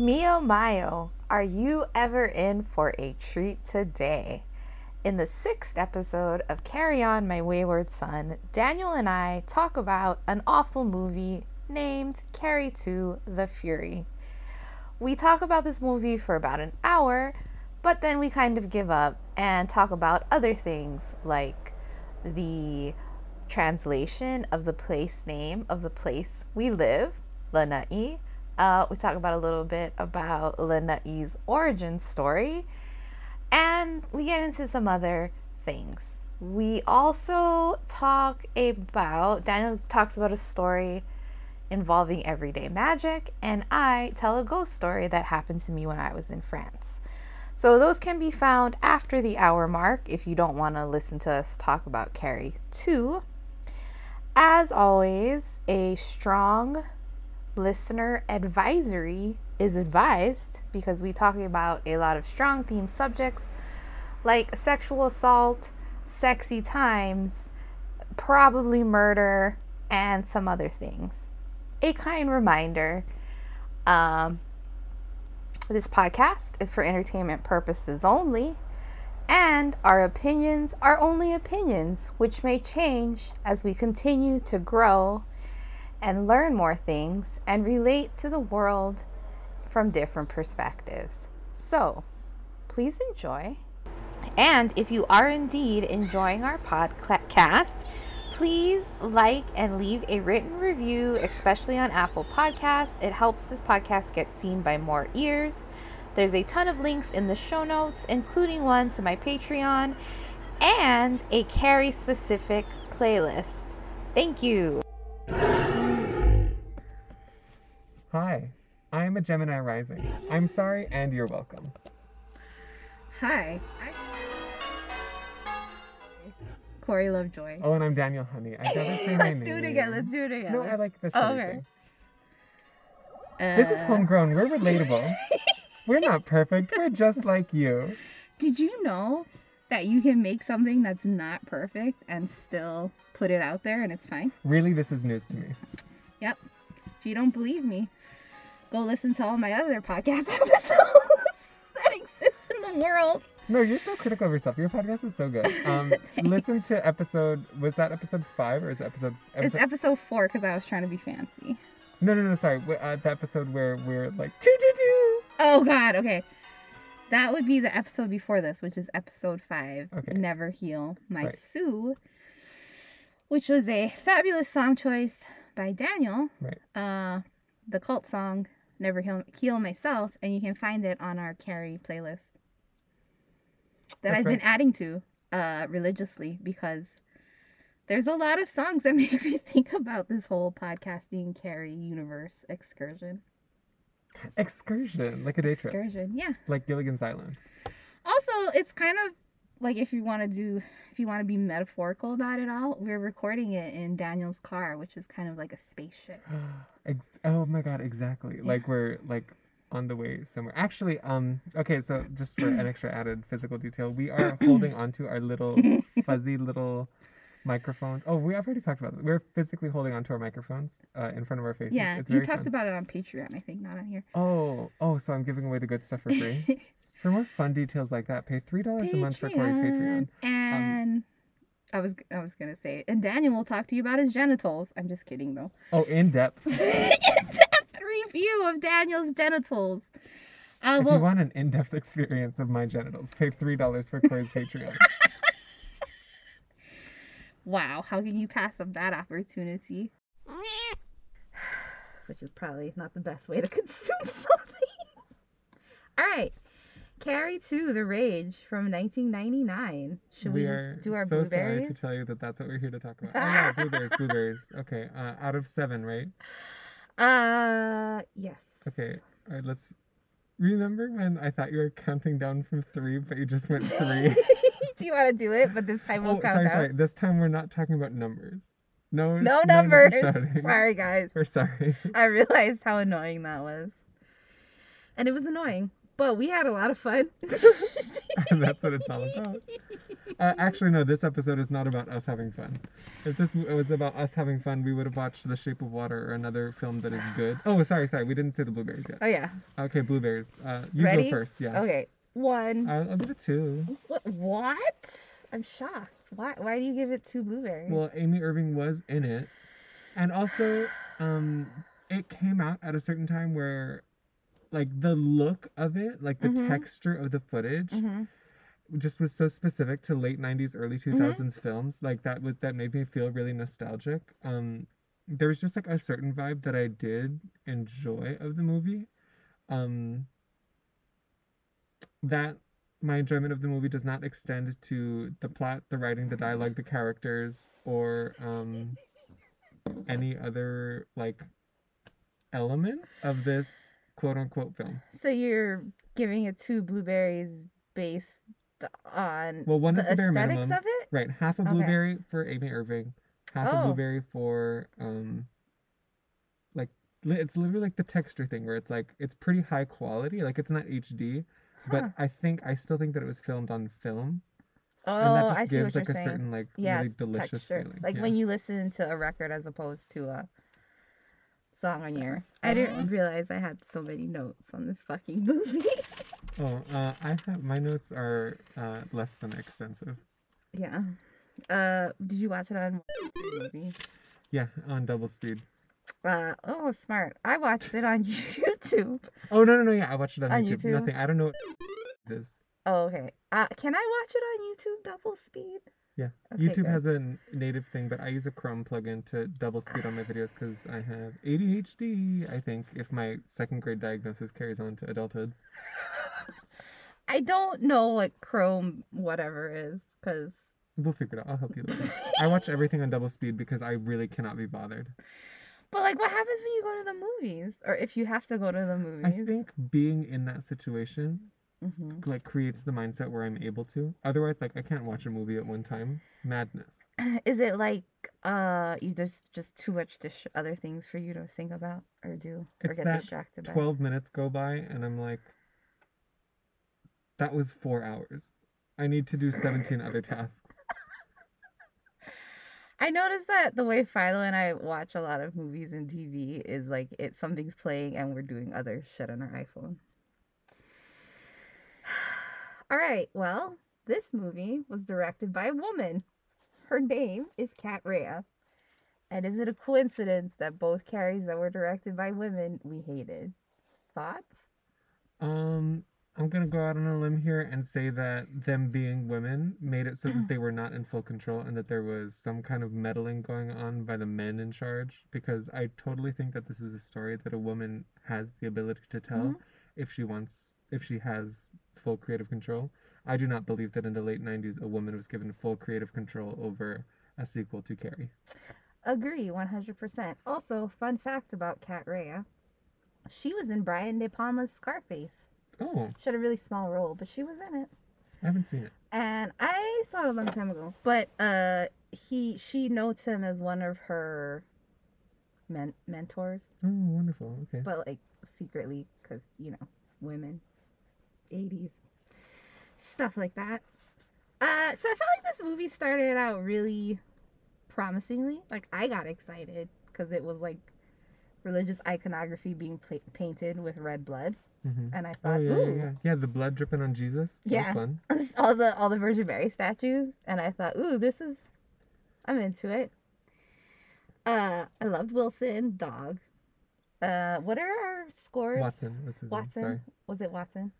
Mio Mayo, are you ever in for a treat today? In the sixth episode of Carrey On My Wayward Son, Daniel and I talk about an awful movie named Carrie 2 The Fury. We talk about this movie for about an hour, but then we kind of give up and talk about other things like the translation of the place name of the place we live, Lanai uh, we talk about a little bit about Lanai's origin story, and we get into some other things. We also talk about, Daniel talks about a story involving everyday magic, and I tell a ghost story that happened to me when I was in France. So those can be found after the hour mark if you don't want to listen to us talk about Carrie 2. As always, a strong listener advisory is advised because we talking about a lot of strong theme subjects like sexual assault, sexy times, probably murder, and some other things. A kind reminder um, this podcast is for entertainment purposes only, and our opinions are only opinions, which may change as we continue to grow and learn more things and relate to the world from different perspectives. So, please enjoy. And if you are indeed enjoying our podcast, please like and leave a written review, especially on Apple Podcasts. It helps this podcast get seen by more ears. There's a ton of links in the show notes, including one to my Patreon and a Carrie specific playlist. Thank you. Hi, I'm a Gemini rising. I'm sorry and you're welcome. Hi. I'm Cory Lovejoy. Oh, and I'm Daniel Honey. I gotta say my Let's name. do it again. Let's do it again. No, Let's... I like this. Oh, okay. Uh, this is homegrown. We're relatable. We're not perfect. We're just like you. Did you know that you can make something that's not perfect and still put it out there and it's fine? Really, this is news to me. Yep. If you don't believe me, go listen to all my other podcast episodes that exist in the world. No, you're so critical of yourself. Your podcast is so good. Um, listen to episode. Was that episode five or is it episode? It's episode four because I was trying to be fancy. No, no, no. Sorry. Uh, the episode where we're like. Oh God. Okay. That would be the episode before this, which is episode five. Okay. Never heal my Right. Sue, which was a fabulous song choice by Daniel. Right. Uh, the cult song "Never Heal, heal Myself," and you can find it on our Carrie playlist that That's I've right. been adding to uh, religiously because there's a lot of songs that make me think about this whole podcasting Carrie universe excursion. Excursion, like a day trip, Excursion, yeah. like Gilligan's Island. Also, it's kind of like if you want to do, if you want to be metaphorical about it all, we're recording it in Daniel's car, which is kind of like a spaceship. Oh my god, exactly. Like we're like on the way somewhere. Actually, um, okay, so just for an extra added physical detail, we are holding onto our little fuzzy little microphones. Oh, we I've already talked about this. We're physically holding onto our microphones uh, in front of our faces. yeah, it's you talked fun. about it on Patreon, I think, not on here. Oh, oh, so I'm giving away the good stuff for free. for more fun details like that, pay three dollars a month for Cory's Patreon. Um, And I was I was gonna say, and Daniel will talk to you about his genitals. I'm just kidding though. Oh, in depth. In-depth review of Daniel's genitals. Uh, if well, you want an in-depth experience of my genitals, pay three dollars for Cory's Patreon. wow, how can you pass up that opportunity? Which is probably not the best way to consume something. All right. Carrie 2, The Rage from 1999. Should we, we just do our so blueberries? sorry to tell you that that's what we're here to talk about. Oh yeah, blueberries, blueberries. Okay, uh, out of seven, right? Uh, yes. Okay, all right. Let's remember when I thought you were counting down from three, but you just went three. do you want to do it? But this time we'll oh, count sorry, down. sorry. This time we're not talking about numbers. No, No no numbers. shouting. Sorry, guys. We're sorry. I realized how annoying that was. And it was annoying. But we had a lot of fun. and that's what it's all about. Uh, actually, no, this episode is not about us having fun. If this was about us having fun, we would have watched The Shape of Water or another film that is good. Oh, sorry, sorry, we didn't say the blueberries yet. oh yeah. Okay, blueberries. Uh, you Ready? go first. Yeah. Okay. One. I'll, I'll give it two. What? What? I'm shocked. Why? Why do you give it two blueberries? Well, Amy Irving was in it, and also, um, it came out at a certain time where, like, the look of it, like the Mhm. texture of the footage, hmm just was so specific to late 90s early Mm-hmm. 2000s films like that was that made me feel really nostalgic um there was just like a certain vibe that i did enjoy of the movie um that my enjoyment of the movie does not extend to the plot the writing the dialogue the characters or um any other like element of this quote unquote film So you're giving it two blueberries based on well one the is the bare aesthetics minimum of it. Right, half a Okay. blueberry for Amy Irving, half a Oh. blueberry for um like li- it's literally like the texture thing where it's like it's pretty high quality, like it's not HD, but I think I still think that it was filmed on film, Oh, and that just I see gives what like a saying. certain like Yeah, really delicious Texture. feeling. Like yeah. when you listen to a record as opposed to a song on your. I didn't realize I had so many notes on this fucking movie. Oh, uh, I have my notes are uh, less than extensive. yeah. Uh, did you watch it on movie? Yeah, on double speed. Uh, oh, smart. I watched it on YouTube. Oh no no no yeah, I watched it on, On YouTube. YouTube? Nothing. I don't know what this. Oh, okay. Uh, can I watch it on YouTube double speed? Yeah, Okay, YouTube good. has a native thing, but I use a Chrome plugin to double speed on my videos because I have ADHD. I think if my second grade diagnosis carries on to adulthood. I don't know what Chrome whatever is because We'll figure it out. I'll help you later. I watch everything on double speed because I really cannot be bothered. But like, what happens when you go to the movies, or if you have to go to the movies? I think being in that situation Mhm. like creates the mindset where I'm able to. Otherwise, like I can't watch a movie at one time. Madness. Is it like uh, you, there's just too much dis- other things for you to think about or do or It's get distracted by? Twelve minutes go by, and I'm like, that was four hours. I need to do seventeen other tasks. I noticed that the way Philo and I watch a lot of movies and TV is like it something's playing and we're doing other shit on our iPhone. All right, well, this movie was directed by a woman. Her name is Katt Shea. And is it a coincidence that both Carries that were directed by women we hated? Thoughts? Um, I'm gonna go out on a limb here and say that them being women made it so that they were not in full control and that there was some kind of meddling going on by the men in charge. Because I totally think that this is a story that a woman has the ability to tell Mhm. if she wants, if she has full creative control. I do not believe that in the late 90s a woman was given full creative control over a sequel to Carrie. Agree, 100%. Also, fun fact about Katt Shea. She was in Brian De Palma's Scarface. Oh, She had a really small role, but she was in it. I haven't seen it. And I saw it a long time ago. But uh he she notes him as one of her men- mentors, Oh, wonderful. Okay. but like secretly cuz you know, women 80s stuff like that. Uh so I felt like this movie started out really promisingly. Like I got excited cuz it was like religious iconography being painted with red blood hmm and I Oh thought, yeah, "Ooh, yeah, yeah. Yeah, the blood dripping on Jesus. Yeah. all the all the Virgin Mary statues, and I thought, ooh, this is, I'm into it. Uh, I loved Wilson, dog. Uh, what are our scores? Watson Watson. Was it Watson?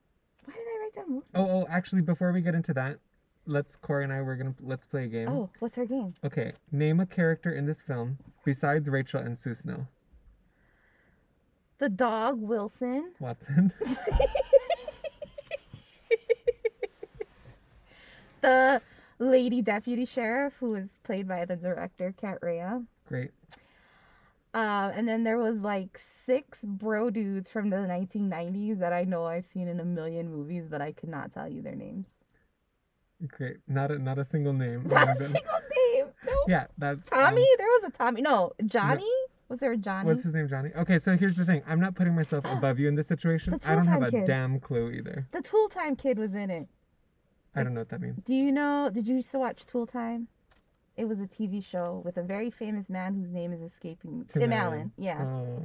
Why did I write down? Oh, oh, actually, before we get into that, let's Cory and I we're gonna let's play a game. Oh, what's her game? Okay, name a character in this film besides Rachel and Sue Snow. The dog Wilson. Watson. the lady deputy sheriff who was played by the director Katt Shea. Great. Uh, and then there was like six bro dudes from the 1990s that I know I've seen in a million movies, but I could not tell you their names. Great. Not a not a single name. Not a single name. No. Yeah, that's Tommy? um, there was a Tommy. No, Johnny? Was there a Johnny? What's his name, Johnny? Okay, so here's the thing. I'm not putting myself above you in this situation. The I don't have a Kid. damn clue either. the Tool Time Kid was in it. I don't know what that means. Do you know? Did you used to watch Tool Time? It was a TV show with a very famous man whose name is escaping me. Tim, Allen. Yeah. Oh,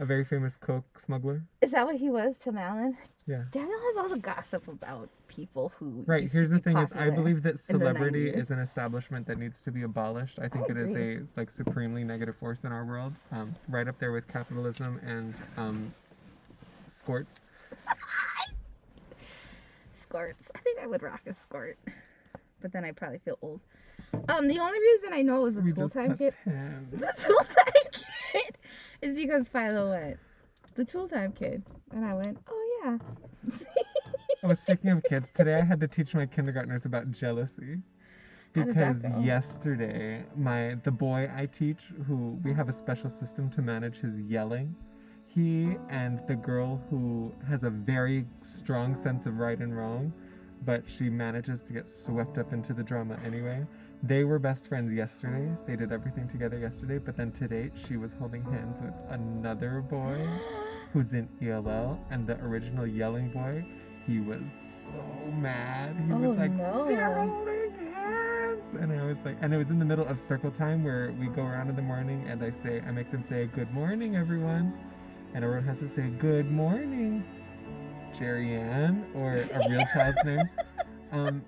a very famous coke smuggler. Is that what he was, Tim Allen? Yeah. Daniel has all the gossip about people who. Right. Here's the thing: is I believe that celebrity is an establishment that needs to be abolished. I think it is a like supremely negative force in our world, um, right up there with capitalism and um, squirts. Skirts. I think I would rock a skirt, but then I'd probably feel old. Um, the only reason I know it was the We Tool Time Kid. The Tool Time Kid is because Philo went. The Tool Time Kid, and I went. Oh yeah. I was speaking of kids, today I had to teach my kindergartners about jealousy. How did that Because yesterday, my the boy I teach, who we have a special system to manage his yelling, he and the girl who has a very strong sense of right and wrong, but she manages to get swept up into the drama anyway. They were best friends yesterday. They did everything together yesterday, but then today she was holding hands with another boy who's in ELL, and the original yelling boy, he was so mad. He Oh, was like, no. "They're holding hands," and I was like, and it was in the middle of circle time where we go around in the morning, and I say, I make them say, "Good morning, everyone," and everyone has to say, "Good morning, Jerry Ann," or a real child's name. Um,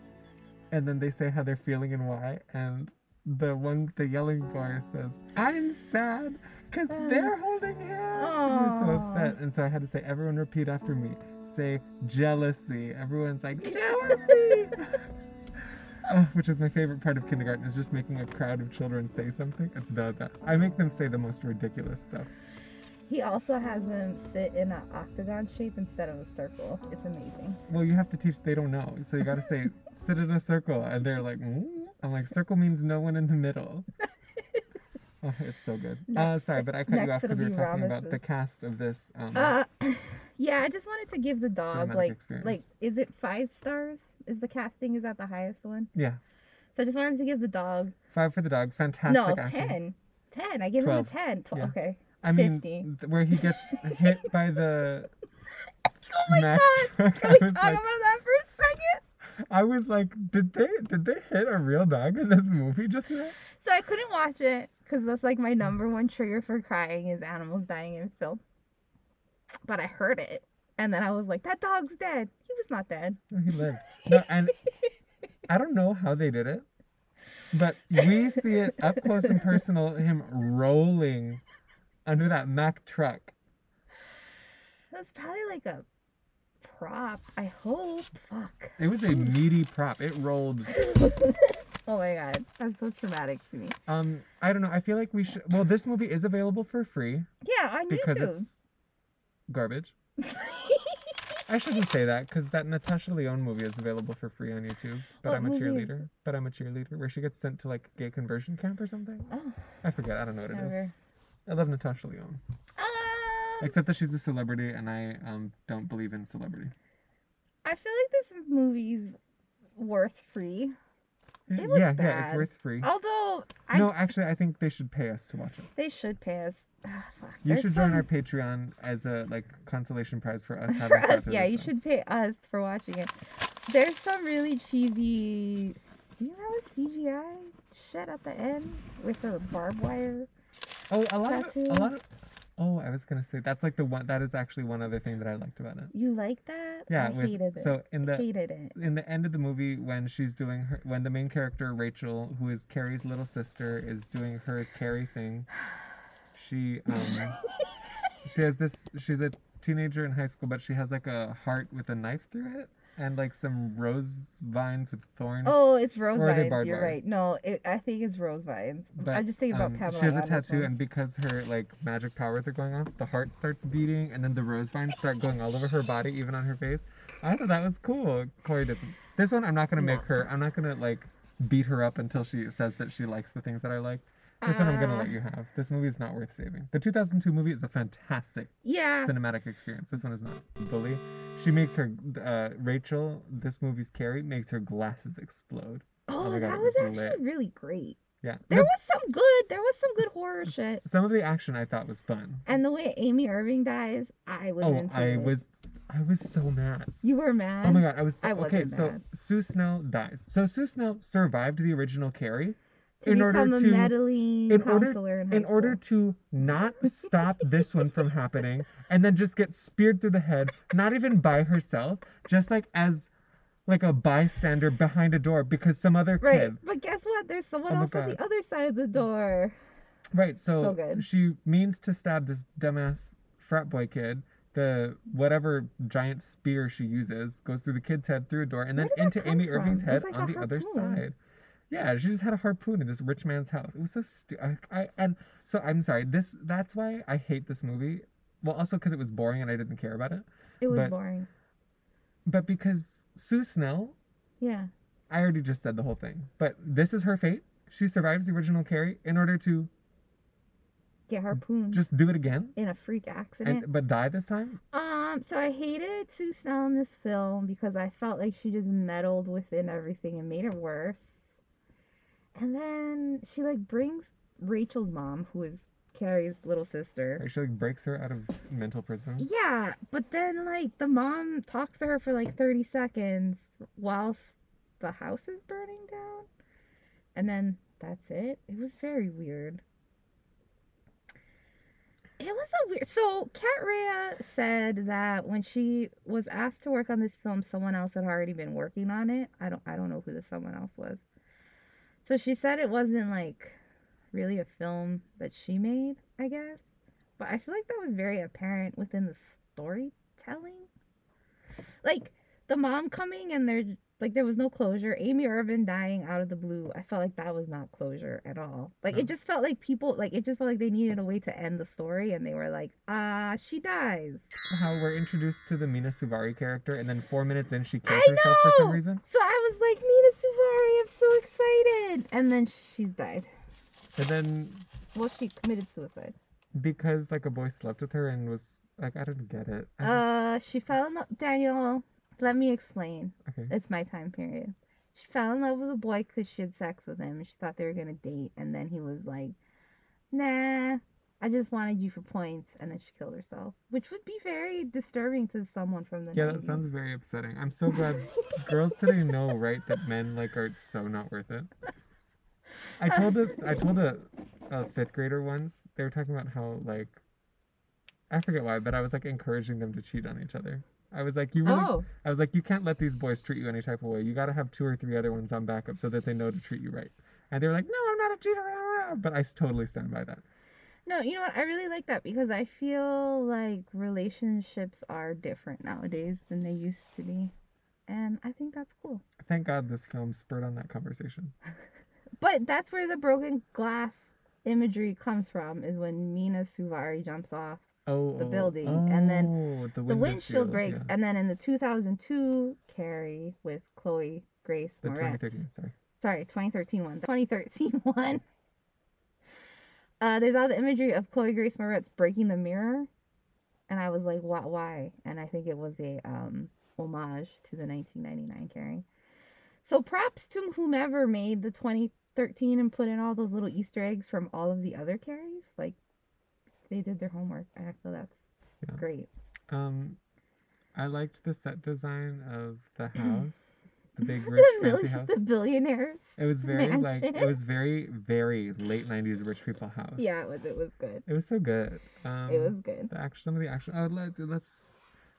and then they say how they're feeling and why, and the one, the yelling boy says, "I'm sad." Because they're holding hands. And we're so upset. And so I had to say, everyone repeat after me. Say jealousy. Everyone's like, jealousy. Uh, which is my favorite part of kindergarten is just making a crowd of children say something. It's the best. I make them say the most ridiculous stuff. He also has them sit in an octagon shape instead of a circle. It's amazing. Well, you have to teach. They don't know, so you got to say, sit in a circle, and they're like, mm? I'm like, circle means no one in the middle. Oh, it's so good. uh, sorry, but I cut you off because we were talking about the cast of this. Um, Uh, yeah, I just wanted to give the dog like experience. like is it five stars? Is the casting is that the highest one? yeah, So I just wanted to give the dog five for the dog. Fantastic. no acting. 10. 10. I gave him a 10. Tw- Yeah. Okay. I mean, 50. where he gets hit by the Oh my god. truck, Can we talk like, about that for a second? I was like, did they did they hit a real dog in this movie just now? So I couldn't watch it because that's like my number one trigger for crying is animals dying in film. But I heard it. And then I was like, that dog's dead. He was not dead. He lived. No, and I don't know how they did it, but we see it up close and personal. Him rolling under that Mack truck. That's probably like a prop. I hope. Fuck. It was a meaty prop. It rolled. Oh my god. That's so traumatic to me. Um, I don't know. I feel like we should. Well, this movie is available for free Yeah, on because YouTube. it's garbage. I shouldn't say that because that Natasha Lyonne movie is available for free on YouTube. But What I'm a is cheerleader. But I'm a cheerleader where she gets sent to like gay conversion camp or something. oh, I forget. I don't know what it is. I love Natasha Lyonne. Um, Except that she's a celebrity and I um don't believe in celebrity. I feel like this movie's worth free. Yeah, It was yeah, yeah, it's worth free. Although I No, actually, I think they should pay us to watch it. they should pay us. Ah, fuck. You There's should join some- our Patreon as a like consolation prize for us having for sat us. through Yeah, this you film. should pay us for watching it. There's some really cheesy. Do you remember CGI shit at the end with the barbed wire? Oh, a lot of a lot of. Oh, I was gonna say that's like the one. That is actually one other thing that I liked about it. You like that? Yeah, I with, hated it. so in the hated it. in the end of the movie when she's doing her when the main character Rachel, who is Carrie's little sister, is doing her Carrie thing, she um she has this she's a teenager in high school, but she has like a heart with a knife through it and like some rose vines with thorns. Oh, it's rose vines. You're wires? right. No, it, I think it's rose vines. But, I'm just thinking about um, Pamela. She has a tattoo, and because her like magic powers are going off, the heart starts beating, and then the rose vines start going all over her body, even on her face. I thought that was cool. Corey didn't. This one, I'm not gonna make her. I'm not gonna like beat her up until she says that she likes the things that I like. This one I'm gonna let you have. This movie is not worth saving. The 2002 movie is a fantastic Yeah. cinematic experience. This one is not. Bully. She makes her uh, Rachel. This movie's Carrie makes her glasses explode. Oh, my God, that was was actually really great. Yeah. There The- was some good. There was some good horror shit. some of the action I thought was fun. And the way Amy Irving dies, I was Oh, into I it. was I was so mad. You were mad. Oh my god, I was I okay. So. Sue Snell dies. So Sue Snell survived the original Carrie To in order a to- meddling in order- in in order to not stop this one from happening and then just get speared through the head, not even by herself, just like as like a bystander behind a door because some other Right, kid. but guess what? There's someone Oh else on the other side of the door. Right, so, So she means to stab this dumbass frat boy kid. The whatever giant spear she uses goes through the kid's head through a door and then Where did that into Amy from? Irving's head like on the other side. Yeah, she just had a harpoon in this rich man's house. It was so stupid. I, I and so I'm sorry. This that's why I hate this movie. Well, also because it was boring and I didn't care about it. It was But- boring. But because Sue Snell, Yeah. I already just said the whole thing. But this is her fate. She survives the original Carrie in order to Get harpooned just do it again, in a freak accident. and but die this time. Um, so I hated Sue Snell in this film because I felt like she just meddled within everything and made it worse. And then she like brings Rachel's mom, who is Carrie's little sister. Like, she like breaks her out of mental prison. Yeah, but then like the mom talks to her for like 30 seconds whilst the house is burning down. And then that's it. It was very weird. It was a weird. So Katt Shea said that when she was asked to work on this film, someone else had already been working on it. I don't. I don't know who the someone else was. So she said it wasn't like really a film that she made. I guess, but I feel like that was very apparent within the storytelling. Like the mom coming and there, like there was no closure. Amy Irving dying out of the blue. I felt like that was not closure at all. Like No. it just felt like people, like it just felt like they needed a way to end the story, and they were like, ah, she dies. How we're introduced to the Mena Suvari character, and then four minutes in, she kills I herself for some reason. So I was like, Mena Suvari, I'm so excited. And then she's died. And then Well, she committed suicide. because like a boy slept with her and was like, I didn't get it. I just- Uh, she fell in love. Daniel, let me explain. okay. It's my time period. She fell in love with a boy because she had sex with him. and She thought they were gonna date, and then he was like, "Nah, I just wanted you for points," and then she killed herself, which would be very disturbing to someone from the Yeah, that sounds very upsetting. I'm so glad girls today know, right, that men like are so not worth it. I told a I told a, a fifth grader once. They were talking about how like I forget why, but I was like encouraging them to cheat on each other. I was like, you really, Oh, I was like, you can't let these boys treat you any type of way. You got to have two or three other ones on backup so that they know to treat you right. And they were like, no, I'm not a cheater. rah, rah," But I totally stand by that. no, you know what? I really like that because I feel like relationships are different nowadays than they used to be, and I think that's cool. Thank God this film spurred on that conversation. But that's where the broken glass imagery comes from. Is when Mena Suvari jumps off Oh, The oh, building, and then oh, the, the windshield breaks, yeah. and then in the 2002 Carrie with Chloe Grace The Moretz. 2013, sorry. Sorry, 2013 one. The 2013 one. Uh, there's all the imagery of Chloe Grace Moretz breaking the mirror, and I was like, why? Why? And I think it was a um homage to the 1999 Carrie. So props to whomever made the 2013 and put in all those little Easter eggs from all of the other Carries. Like, they did their homework, I feel that's Yeah. great. Um, I liked the set design of the house, the big the, rich fancy house. the billionaires. It was very like it was very very late '90s rich people house. Yeah, it was. It was good. It was so good. Um, it was good. the action, some of the action. Oh, let, let's.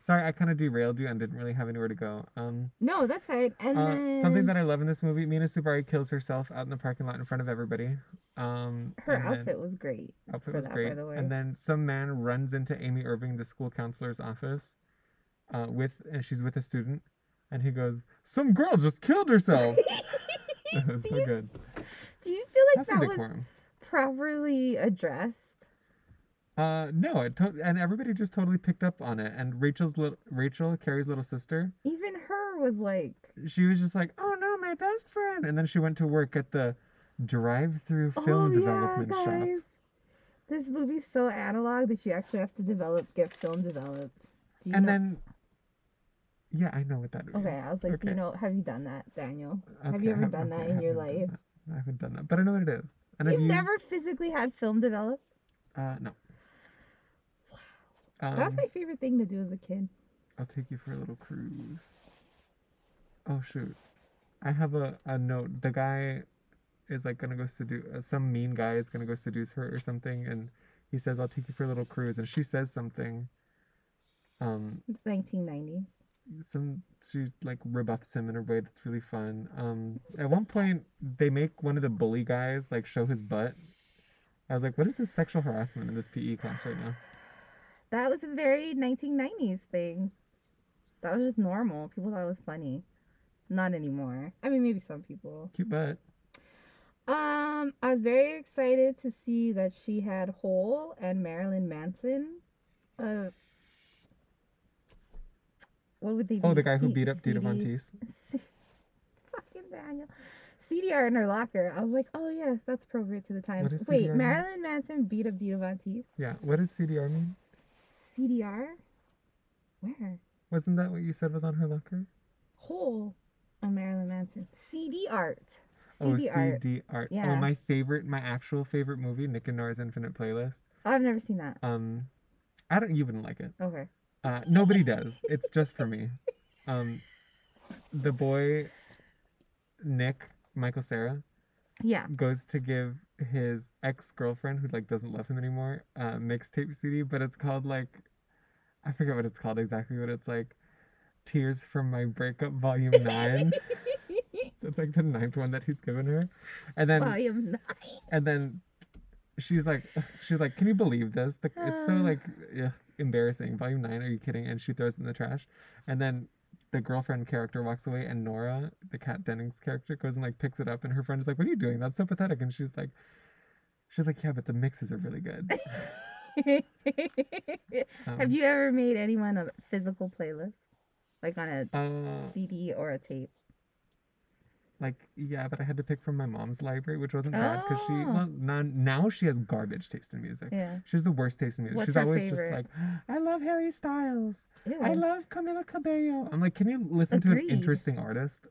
Sorry, I kind of derailed you and didn't really have anywhere to go. Um, No, that's right. And uh, then something that I love in this movie: Mena Suvari kills herself out in the parking lot in front of everybody. Um, her outfit was great. outfit was that, by the way. And then some man runs into Amy Irving, the school counselor's office, uh, with and she's with a student, and he goes, "Some girl just killed herself." it was do, so you, good. do you feel like some that was properly addressed? Uh, no, it to- and everybody just totally picked up on it. And Rachel's little Rachel, Carrie's little sister, Even her was like, she was just like, "Oh no, my best friend," and then she went to work at the drive-through "Oh film yeah, development shop. guys, this movie's so analog that you actually have to develop, get film developed." Do you And know- then, yeah, I know what that is. okay, I was like, do you know? Have you done that, Daniel? Okay, you ever done okay, that in your life? I haven't done that, but I know what it is. And You've I've used, never physically had film developed? Uh, no. Um, my favorite thing to do as a kid. I'll take you for a little cruise. Oh shoot, I have a a note. The guy is like gonna go seduce uh, some mean guy is gonna go seduce her or something, and he says, "I'll take you for a little cruise," and she says something. Um, 1990s. some she like rebuffs him in a way that's really fun. Um, at one point they make one of the bully guys like show his butt. I was like, what is this sexual harassment in this PE class right now? That was a very 1990s thing. That was just normal. People thought it was funny. Not anymore. I mean, maybe some people. Cute butt. Um, I was very excited to see that she had Hole and Marilyn Manson. Uh, what would they be? Oh, the guy who beat up Dita CD Von Teese. C- Fucking Daniel. CDR in her locker. I was like, oh yes, that's appropriate to the times. Wait, mean? Marilyn Manson beat up Dita Von Teese? Yeah. What does CDR mean? CDR? Where? Wasn't that what you said was on her locker? Hole on Marilyn Manson. CD art. Oh, CD art. CD art. Oh, my favorite, my actual favorite movie, Nick and Nora's Infinite Playlist. Oh, I've never seen that. Um, I don't. You wouldn't like it. Okay. Uh, nobody does. It's just for me. Um, the boy, Nick Michael Cera, Yeah. goes to give his ex girlfriend, who like doesn't love him anymore, uh, mixtape CD, but it's called like, I forget what it's called exactly, but it's like, Tears from My Breakup Volume Nine. so it's like the ninth one that he's given her, and then Volume 9. and then she's like she's like can you believe this the, it's so Uh. like ugh, embarrassing volume 9 are you kidding and she throws it in the trash and then the girlfriend character walks away and nora the kat dennings character goes and like picks it up and her friend is like what are you doing that's so pathetic and she's like she's like yeah but the mixes are really good Have Um, you ever made anyone a physical playlist? Like on a uh CD or a tape? Like yeah but i had to pick from my mom's library which wasn't bad because she Oh. well now, now she has garbage taste in music Yeah. She's the worst taste in music. What's She's her always favorite? just like, I love Harry Styles. I Ew. love Camila Cabello. I'm like, can you listen to an interesting artist?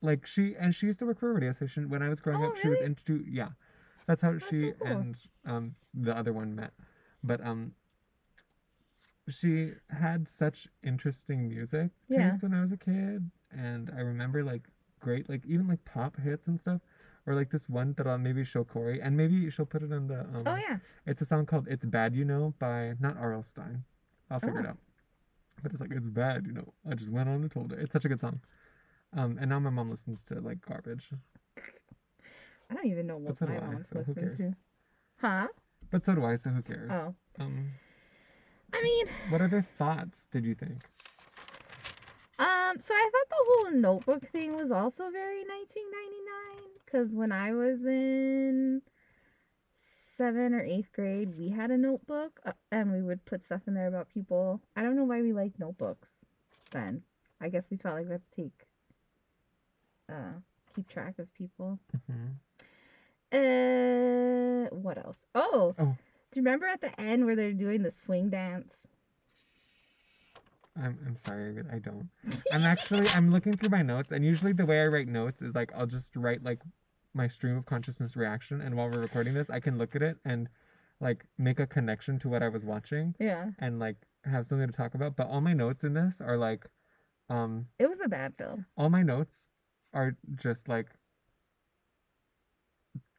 Like she and she used to work for a radio station when I was growing Oh, up. She was really? into yeah, that's how That's so she cool. and um the other one met. But um, she had such interesting music Yeah. taste when I was a kid, and I remember like great like even like pop hits and stuff. Or like this one that I'll maybe show Cory, and maybe she'll put it on the. Um, Oh yeah. it's a song called "It's Bad You Know" by not R.L. Stein. I'll figure it Oh. out. But it's like it's bad, you know. I just went on and told her. It's such a good song. Um, and now my mom listens to like garbage. I don't even know what so my mom's so listening to. Huh? But so do I, so who cares? Oh. Um, I mean, what other thoughts did you think? Um, so I thought the whole notebook thing was also very 1999 because when I was in seventh or eighth grade, we had a notebook uh, and we would put stuff in there about people. I don't know why we liked notebooks then. I guess we felt like let's take, uh, keep track of people. hmm Uh, what else? Oh, Oh. do you remember at the end where they're doing the swing dance? I'm I'm sorry, I really- I don't. I'm actually I'm looking through my notes, and usually the way I write notes is like I'll just write like my stream of consciousness reaction, and while we're recording this, I can look at it and like make a connection to what I was watching. Yeah, and like have something to talk about. But all my notes in this are like, um, it was a bad film. all my notes are just like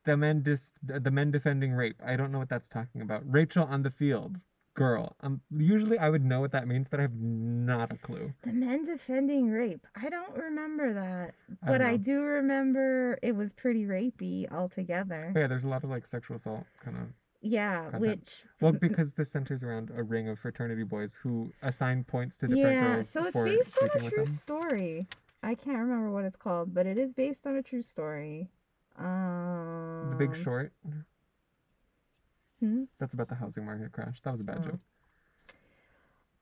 the men dis the men defending rape. I don't know what that's talking about. Rachel on the field, girl. Um, usually I would know what that means, but I have not a clue. The men defending rape. I don't remember that, but don't I, do remember it was pretty rapey altogether. But yeah, there's a lot of like sexual assault kind of. Yeah, Content. which Well, because this centers around a ring of fraternity boys who assign points to different yeah, girls so it's based on a true story. I can't remember what it's called, but it is based on a true story. Um, The Big Short. Hmm? That's about the housing market crash. That was a bad Oh. joke.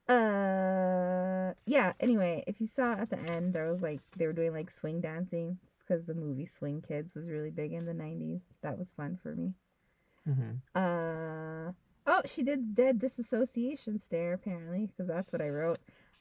Uh, yeah. Anyway, if you saw at the end, there was like they were doing like swing dancing because the movie Swing Kids was really big in the '90s. That was fun for me. hmm Uh, oh, she did dead disassociation stare apparently because that's what I wrote.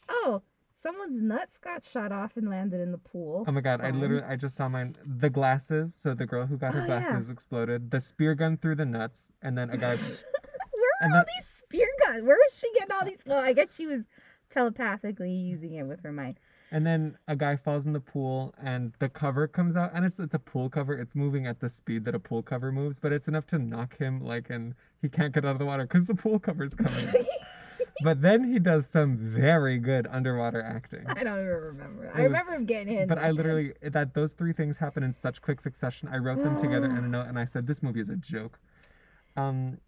Oh, someone's nuts got shot off and landed in the pool. Oh my god, I literally I just saw mine the glasses, so the girl who got her Oh, yeah. glasses exploded, the spear gun through the nuts, and then a guy Where are all then- these spear guns? Where was she getting all these? Well, I guess she was telepathically using it with her mind. and then a guy falls in the pool and the cover comes out and it's it's a pool cover. It's moving at the speed that a pool cover moves, but it's enough to knock him like and he can't get out of the water cuz the pool cover's coming. but then he does some very good underwater acting. I don't even remember. I was- remember him getting hit. in But I head. literally that those three things happen in such quick succession. I wrote them together in a note and I said this movie is a joke. Um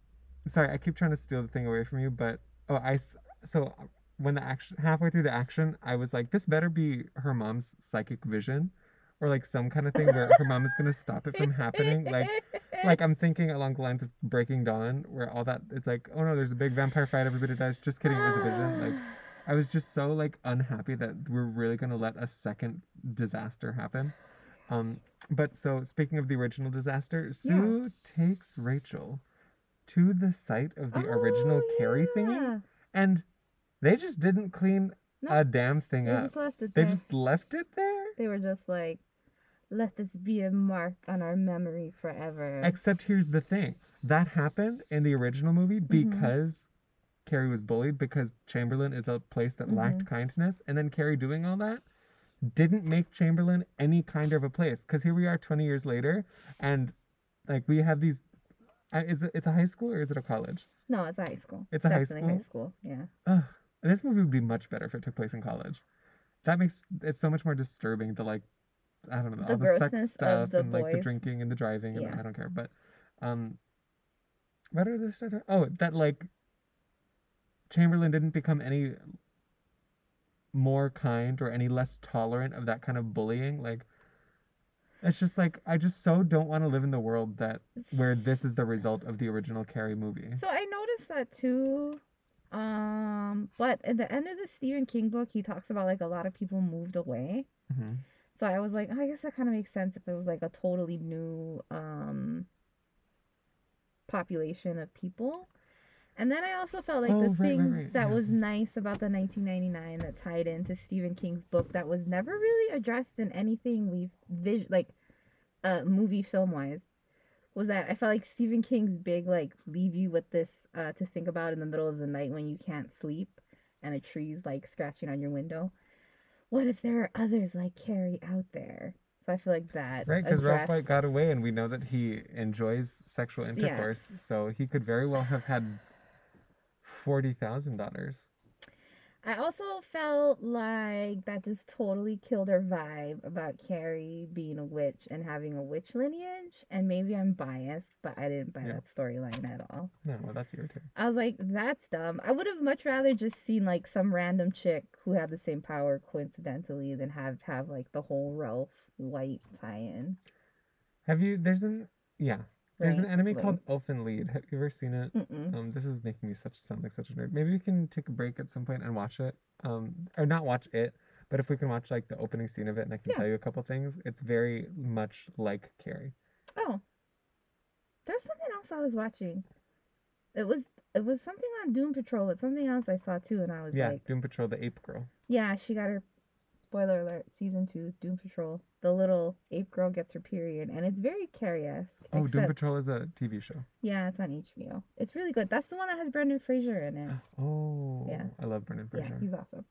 sorry, I keep trying to steal the thing away from you, but oh, I so when the action halfway through the action, I was like this better be her mom's psychic vision or like some kind of thing where her mom is going to stop it from happening like like I'm thinking along the lines of Breaking Dawn where all that it's like oh no there's a big vampire fight everybody dies just kidding it was a vision like I was just so like unhappy that we're really gonna let a second disaster happen. Um, but so speaking of the original disaster, Sue takes Rachel to the site of the original Oh, Carrie yeah. thingy, and they just didn't clean No, a damn thing They up. just left it They there. just left it there. They were just like, let this be a mark on our memory forever. Except here's the thing: that happened in the original movie Mm-hmm. because Carrie was bullied because Chamberlain is a place that lacked Mm-hmm. kindness, and then Carrie doing all that didn't make Chamberlain any kind of a place. Because here we are, twenty years later, and like we have these. Uh, is it? It's a high school or is it a college? no, it's a high school. It's a high Definitely high school. Yeah. Ugh. This movie would be much better if it took place in college. That makes it so much more disturbing. The like, I don't know, The all the sex stuff the and like the drinking and the driving. And I don't care, but um, what are this? Oh, that like Chamberlain didn't become any more kind or any less tolerant of that kind of bullying. Like, it's just like I just so don't want to live in the world that where this is the result of the original Carrie movie. So I noticed that too. Um, but at the end of the Stephen King book, he talks about like a lot of people moved away. hmm So I was like, oh, I guess that kind of makes sense if it was like a totally new um population of people. And then I also felt like Oh, the right, right, thing right, that yeah. was nice about the 1999 that tied into Stephen King's book that was never really addressed in anything we've vis- like uh movie film wise was that I felt like Stephen King's big like leave you with this uh to think about in the middle of the night when you can't sleep and a tree's like scratching on your window. What if there are others like Carrie out there? So I feel like that Right, because Ralph White got away, and we know that he enjoys sexual Yeah. intercourse, so he could very well have had forty thousand daughters. I also felt like that just totally killed her vibe about Carrie being a witch and having a witch lineage. And maybe I'm biased, but I didn't buy Yeah. that storyline at all. No, well, that's irritating. I was like, that's dumb. I would have much rather just seen like some random chick who had the same power coincidentally than have have like the whole Ralph White tie-in. Have you? There's an yeah. There's an anime it's called Elfen Have you ever seen it? Mm-mm. Um, this is making me such sound like such a nerd. Maybe we can take a break at some point and watch it. Um, or not watch it, but if we can watch like the opening scene of it, and I can Yeah. tell you a couple things, it's very much like Carrie. Oh, there's something else I was watching. It was it was something on Doom Patrol, but something else I saw too, and I was Yeah, like, Doom Patrol, the ape girl. yeah, she got her. Spoiler alert: season two, Doom Patrol. The little ape girl gets her period, and it's very Carrie-esque. Oh, Doom Patrol is a TV show. Yeah, it's on HBO. It's really good. That's the one that has Brendan Fraser in it. Oh, Yeah. I love Brendan Yeah, Fraser. he's awesome.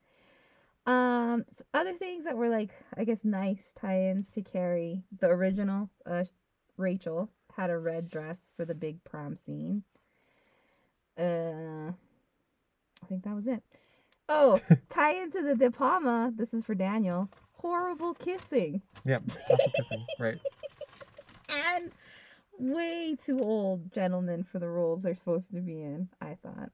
Um, s- other things that were like, I guess, nice tie-ins to Carrie. The original, uh, Rachel had a red dress for the big prom scene. Uh, I think that was it. Oh, tie into the De Palma. This is for Daniel. Horrible kissing Yep, kissing. Right. and way too old gentlemen for the roles they're supposed to be in. I thought,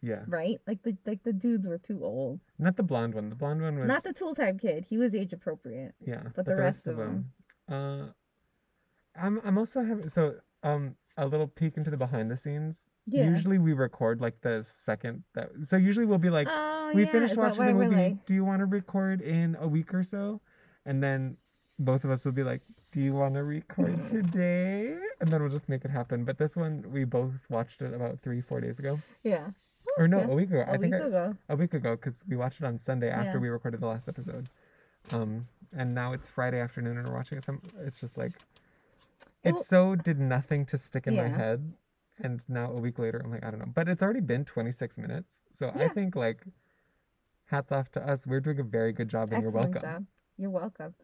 Yeah. right? Like the like the dudes were too old. Not the blonde one. The blonde one was Not the tool time kid. He was age appropriate. yeah. but the rest of them. Uh, I'm I'm also having so um a little peek into the behind the scenes. Yeah. Usually we record like the second that so usually we'll be like oh, we yeah. finished is watching the movie. like- Do you want to record in a week or so? And then both of us will be like, "Do you want to record today?" And then we'll just make it happen. But this one we both watched it about three four days ago. yeah. Or no, Yeah. a week ago. A I week think ago. a week ago because we watched it on Sunday after Yeah. we recorded the last episode. Um, and now it's Friday afternoon and we're watching it. Some, it's just like, it Well- so did nothing to stick in my head. And now a week later, I'm like, I don't know. But it's already been 26 minutes. So I think, like, hats off to us. We're doing a very good job and you're welcome. job. You're welcome.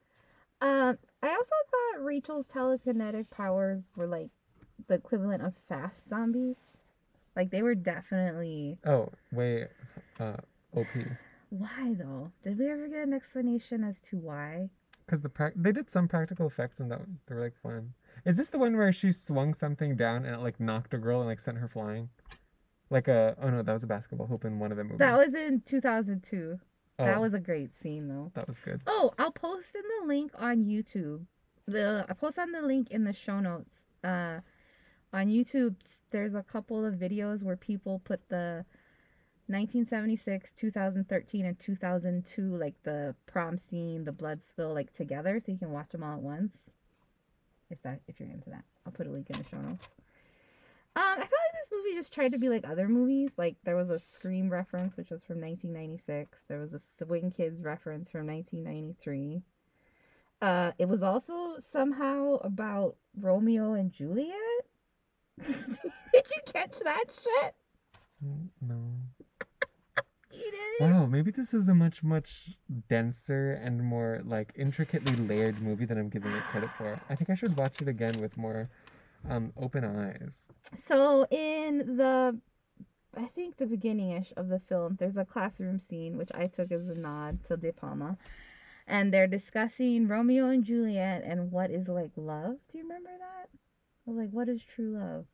Um, I also thought Rachel's telekinetic powers were like the equivalent of fast zombies. Like they were definitely. Oh, wait. Uh, OP. Why though? Did we ever get an explanation as to why? Because the prac- they did some practical effects and that they were like fun. Is this the one where she swung something down and it like knocked a girl and like sent her flying? Like a oh no, that was a basketball hoop in one of the movies. That was in 2002. That Oh, was a great scene though. that was good. Oh, I'll post in the link on YouTube. The I post on the link in the show notes. Uh, on YouTube, there's a couple of videos where people put the 1976, 2013, and 2002 like the prom scene, the blood spill like together, so you can watch them all at once. If that, if you're into that, I'll put a link in the show notes. Um, I felt like this movie just tried to be like other movies. Like there was a Scream reference, which was from 1996. There was a Swing Kids reference from 1993. Uh, it was also somehow about Romeo and Juliet. Did you catch that shit? Mm, No. Wow, maybe this is a much much denser and more like intricately layered movie than I'm giving it credit for. I think I should watch it again with more um open eyes. So in the, I think the beginning-ish of the film, there's a classroom scene which I took as a nod to De Palma, and they're discussing Romeo and Juliet and what is like love. Do you remember that? Like what is true love?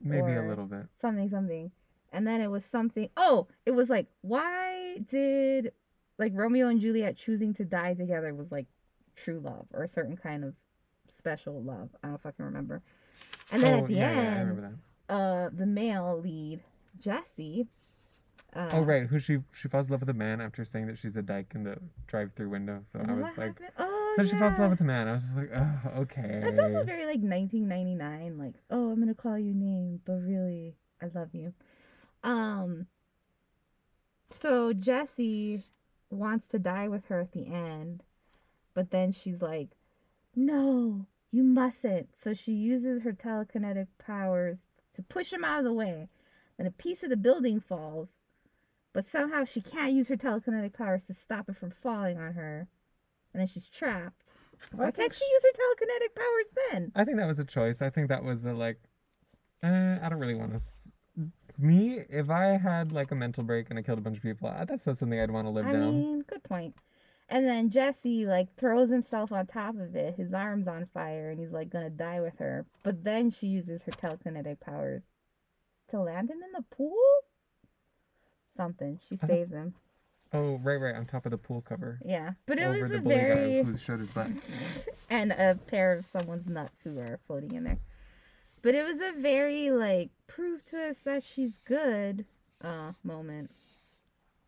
Maybe Or- a little bit. Something something, and then it was something. Oh, it was like why did like Romeo and Juliet choosing to die together was like true love or a certain kind of special love. I don't fucking remember. And then oh, at the yeah, end, yeah, I remember that. uh the male lead jesse uh, Oh right, who she she falls in love with a man after saying that she's a dyke in the drive-through window. So I was like, oh so she falls in love with a man. I was just like, oh, okay. that's also very like 1999 like oh i'm gonna call you name but really i love you um so jesse wants to die with her at the end but then she's like no you mustn't so she uses her telekinetic powers to push him out of the way then a piece of the building falls but somehow she can't use her telekinetic powers to stop it from falling on her and then she's trapped why can't she use her telekinetic powers then I think that was a choice. I think that was a like, uh, I don't really want to. Me, if I had like a mental break and I killed a bunch of people, uh, that's not something I'd want to live I down. mean, good point. And then Jesse like throws himself on top of it. His arm's on fire, and he's like gonna die with her. But then she uses her telekinetic powers to land him in the pool. Something. She Uh-huh. saves him. Oh, right, right, on top of the pool cover. Yeah, but it was a very guy who showed his butt. and a pair of someone's nuts who are floating in there. But it was a very like prove to us that she's good uh moment.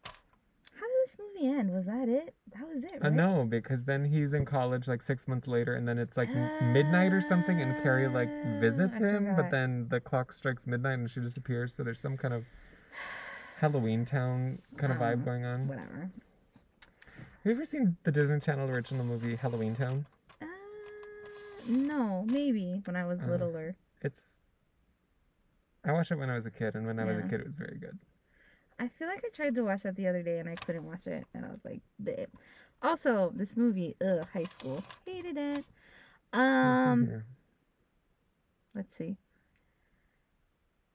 How did this movie end? Was that it? That was it, Uh, right? no, because then he's in college like six months later, and then it's like m- midnight or something, and Carrie like visits Ah, I him, forgot. but then the clock strikes midnight and she disappears. So there's some kind of Halloween Town kind of vibe going on. Whatever. Have you ever seen the Disney Channel original movie Halloween Town? No, maybe when I was Uh, littler. It's. I watched it when I was a kid, and when I was a kid, it was very good. I feel like I tried to watch that the other day and I couldn't watch it, and I was like, Bleh. also this movie, ugh, high school, hated it. Let's see Um, let's see.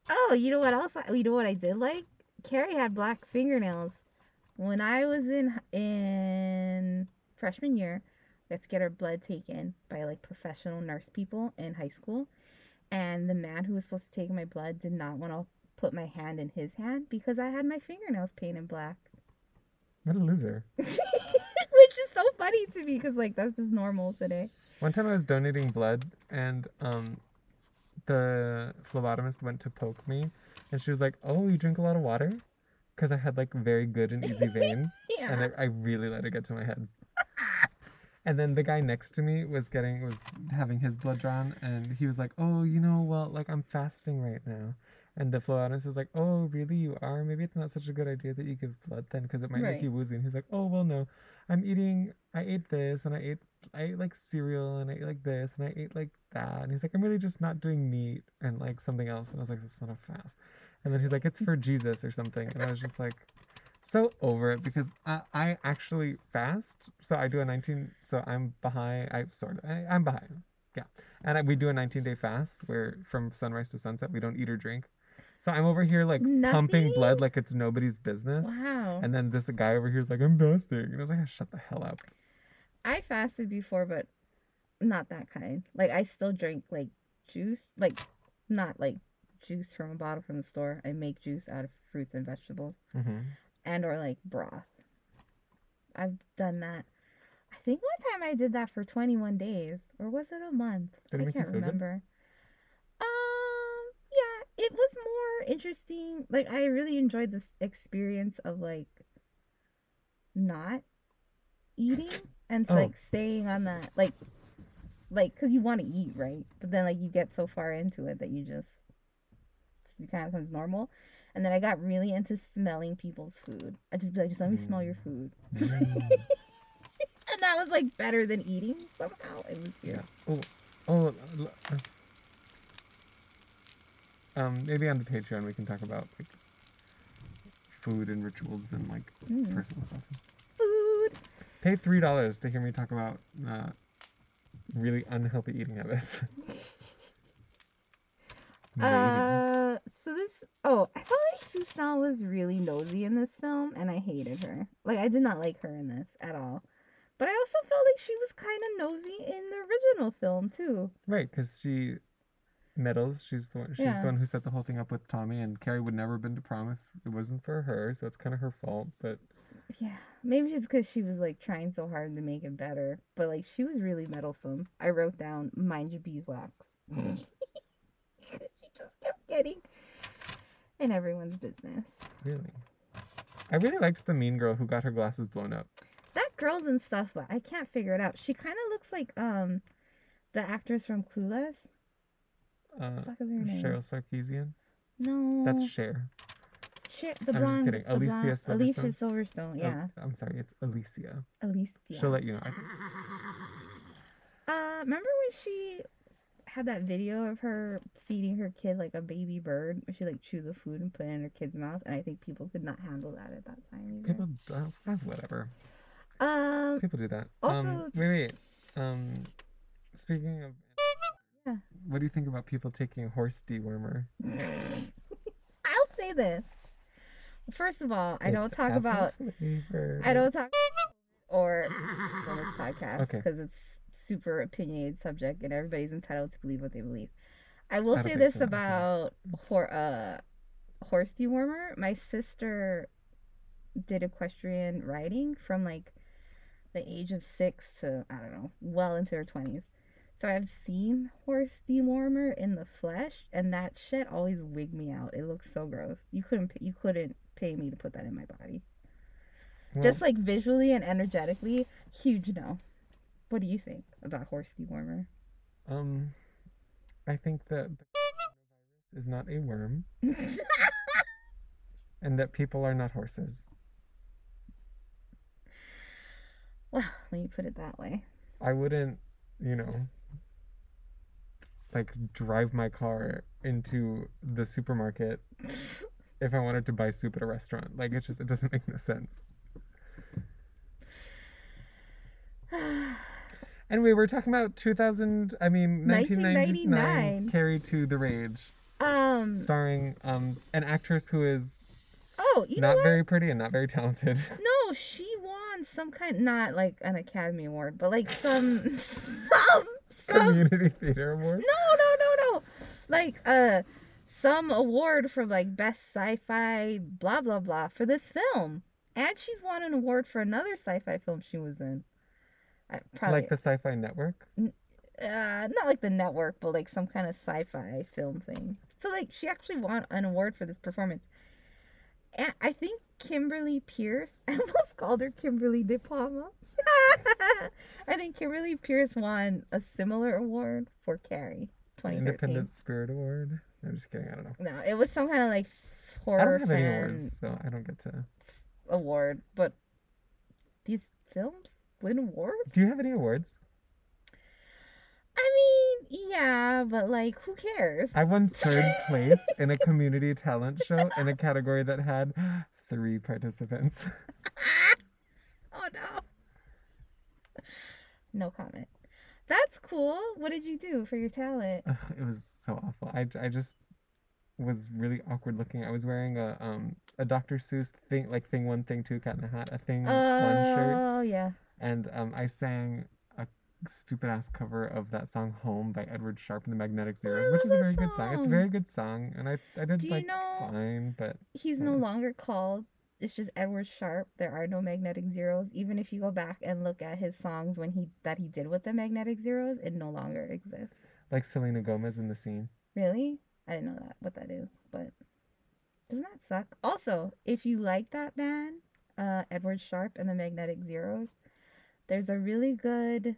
Oh, you know what else? I, you know what I did like? Carrie had black fingernails. When I was in in freshman year, to get our blood taken by like professional nurse people in high school, and the man who was supposed to take my blood did not want to put my hand in his hand because I had my fingernails painted black, What a loser. which is so funny to me because like that's just normal today. One time I was donating blood, and um, the phlebotomist went to poke me, and she was like, "Oh, you drink a lot of water," because I had like very good and easy veins, and I, I really let it get to my head. And then the guy next to me was getting was having his blood drawn, and he was like, "Oh, you know, well, like I'm fasting right now," And the phlebotomist was like, "Oh, really? You are? Maybe it's not such a good idea that you give blood then, because it might Right. make you woozy." And he's like, "Oh, well, no. I'm eating. I ate this, and I ate. I ate like cereal, and I ate like this, and I ate like that." And he's like, "I'm really just not doing meat and like something else." And I was like, "That's not a fast." And then he's like, "It's for Jesus or something." And I was just like, so over it because I, I actually fast. So I do a 19. So I'm behind. I sort of. I, I'm behind. Yeah. And I, we do a 19 day fast where from sunrise to sunset we don't eat or drink. So I'm over here like pumping blood like it's nobody's business. Wow. And then this guy over here is like, I'm fasting. And I was like, "Ah, shut the hell up. I fasted before, but not that kind. Like I still drink like juice, like not like juice from a bottle from the store. I make juice out of fruits and vegetables, hmm and or like broth. I've done that. I think one time I did that for 21 days, or was it a month? Did I can't remember. Um, yeah, it was more interesting. Like I really enjoyed this experience of like not eating and Oh. like staying on that like like because you want to eat right but then like you get so far into it that you just just kind of becomes normal and then i got really into smelling people's food i just be like just let me smell your food Mm. and that was like better than eating somehow it was Yeah. Oh, l- uh, um, maybe on the Patreon we can talk about like food and rituals and like Mm. personal stuff. food Pay three dollars to hear me talk about uh, really unhealthy eating habits. Uh so this oh i felt like susan was really nosy in this film and i hated her like i did not like her in this at all but i also felt like she was kind of nosy in the original film too Right, because she meddles. She's the one. She's Yeah. the one who set the whole thing up with Tommy, and Carrie would never have been to prom if it wasn't for her. So it's kind of her fault. But Yeah, maybe it's because she was like trying so hard to make it better, but like she was really meddlesome. I wrote down mind your beeswax. getting in everyone's business. really, I really liked the mean girl who got her glasses blown up. That girl's in stuff, but I can't figure it out. She kind of looks like um the actress from Clueless. Uh, What the name? Cheryl Sarkeesian. No, That's Cher. shit. The I'm just blonde, kidding. Alicia blonde- Alicia Silverstone? Silverstone. Oh, Yeah, I'm sorry. It's Alicia. Alicia. She'll let you know. Uh, remember when she had that video of her feeding her kid like a baby bird? She like chewed the food and put it in her kid's mouth, and I think people could not handle that at that time either. people, uh, uh, whatever. Um, People do that. Also- um, wait, wait. Um, speaking of, Yeah. what do you think about people taking horse dewormer? I'll say this. First of all, I don't talk about flavor. I don't talk or on this podcast Okay. because it's super opinionated subject and everybody's entitled to believe what they believe. I will I say this so, about hor- uh, horse dewormer. My sister did equestrian riding from like the age of six to I don't know, well into her twenties. So I've seen horse dewormer in the flesh, and that shit always wigged me out. It looks so gross. You couldn't you couldn't pay me to put that in my body. Well, Just like visually and energetically, huge no. What do you think about horse dewormer? um, I think that the coronavirus is not a worm, and that people are not horses. well, when you put it that way. I wouldn't, you know, like drive my car into the supermarket if I wanted to buy soup at a restaurant. Like it just it doesn't make no sense. Anyway, we're talking about 2000. I mean, 1999's 1999. Carrie 2 the Rage, um. starring um an actress who is Oh, you know not very pretty and not very talented. No, she won some kind, not like an Academy Award, but like some, some, some. Community Theater Award. No, no, no, no. Like uh, some award for like best sci-fi, blah blah blah, for this film, and she's won an award for another sci-fi film she was in. Probably Like the Sci-Fi Network. uh, not like the network, but like some kind of sci-fi film thing. So like she actually won an award for this performance. And I think Kimberly Peirce, I almost called her Kimberly De Palma. I think Kimberly Peirce won a similar award for Carrie 2013. Independent Spirit Award. I'm just kidding. I don't know. No, it was some kind of like horror. I don't have any awards, so I don't get to. award, but these films win awards. Do you have any awards? I mean, yeah, but like, who cares? I won third place in a community talent show in a category that had three participants. oh no. No comment. That's cool. What did you do for your talent? Ugh, it was so awful. I, I just was really awkward looking. I was wearing a um a Dr. Seuss thing like thing one thing two cat in a hat a thing one shirt Oh yeah. And um I sang a stupid ass cover of that song Home by Edward Sharpe and the Magnetic Zeros, which is a very good song. It's a very good song, and I I did Do you like know fine, but he's no longer called it's just Edward Sharpe. There are no magnetic zeros. Even if you go back and look at his songs when he that he did with the magnetic zeros, it no longer exists. like Selena Gomez in the scene. Really? I didn't know that what that is, but doesn't that suck? Also, if you like that band, uh, Edward Sharpe and the Magnetic Zeros, there's a really good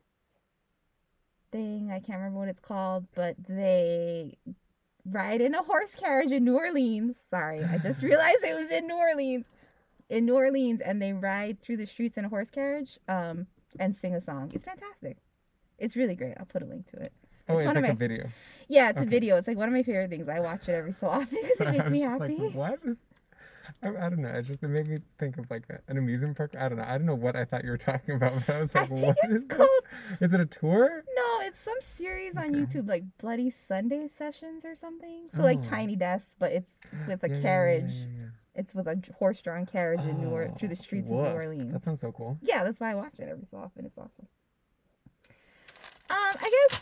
thing. I can't remember what it's called, but they ride in a horse carriage in New Orleans. Sorry, I just realized it was in New Orleans. In New Orleans, and they ride through the streets in a horse carriage, um, and sing a song. It's fantastic. It's really great. I'll put a link to it. Oh, It's it's one of like a video. Yeah, it's a video. It's like one of my favorite things. I watch it every so often because it makes me happy. Like, what is? I, I don't know. It just it made me think of like a, an amusement park. I don't know. I don't know what I thought you were talking about. But I was like, think what is this? called Is it a tour? no, it's some series on YouTube like Bloody Sunday Sessions or something. So like Oh. Tiny Desk, but it's with a Yeah, carriage. yeah, yeah, It's with a horse-drawn carriage yeah. in New or- through the Oh, streets of New. Orleans. That sounds so cool. Yeah, that's why I watch it every so often. It's awesome. Um, I guess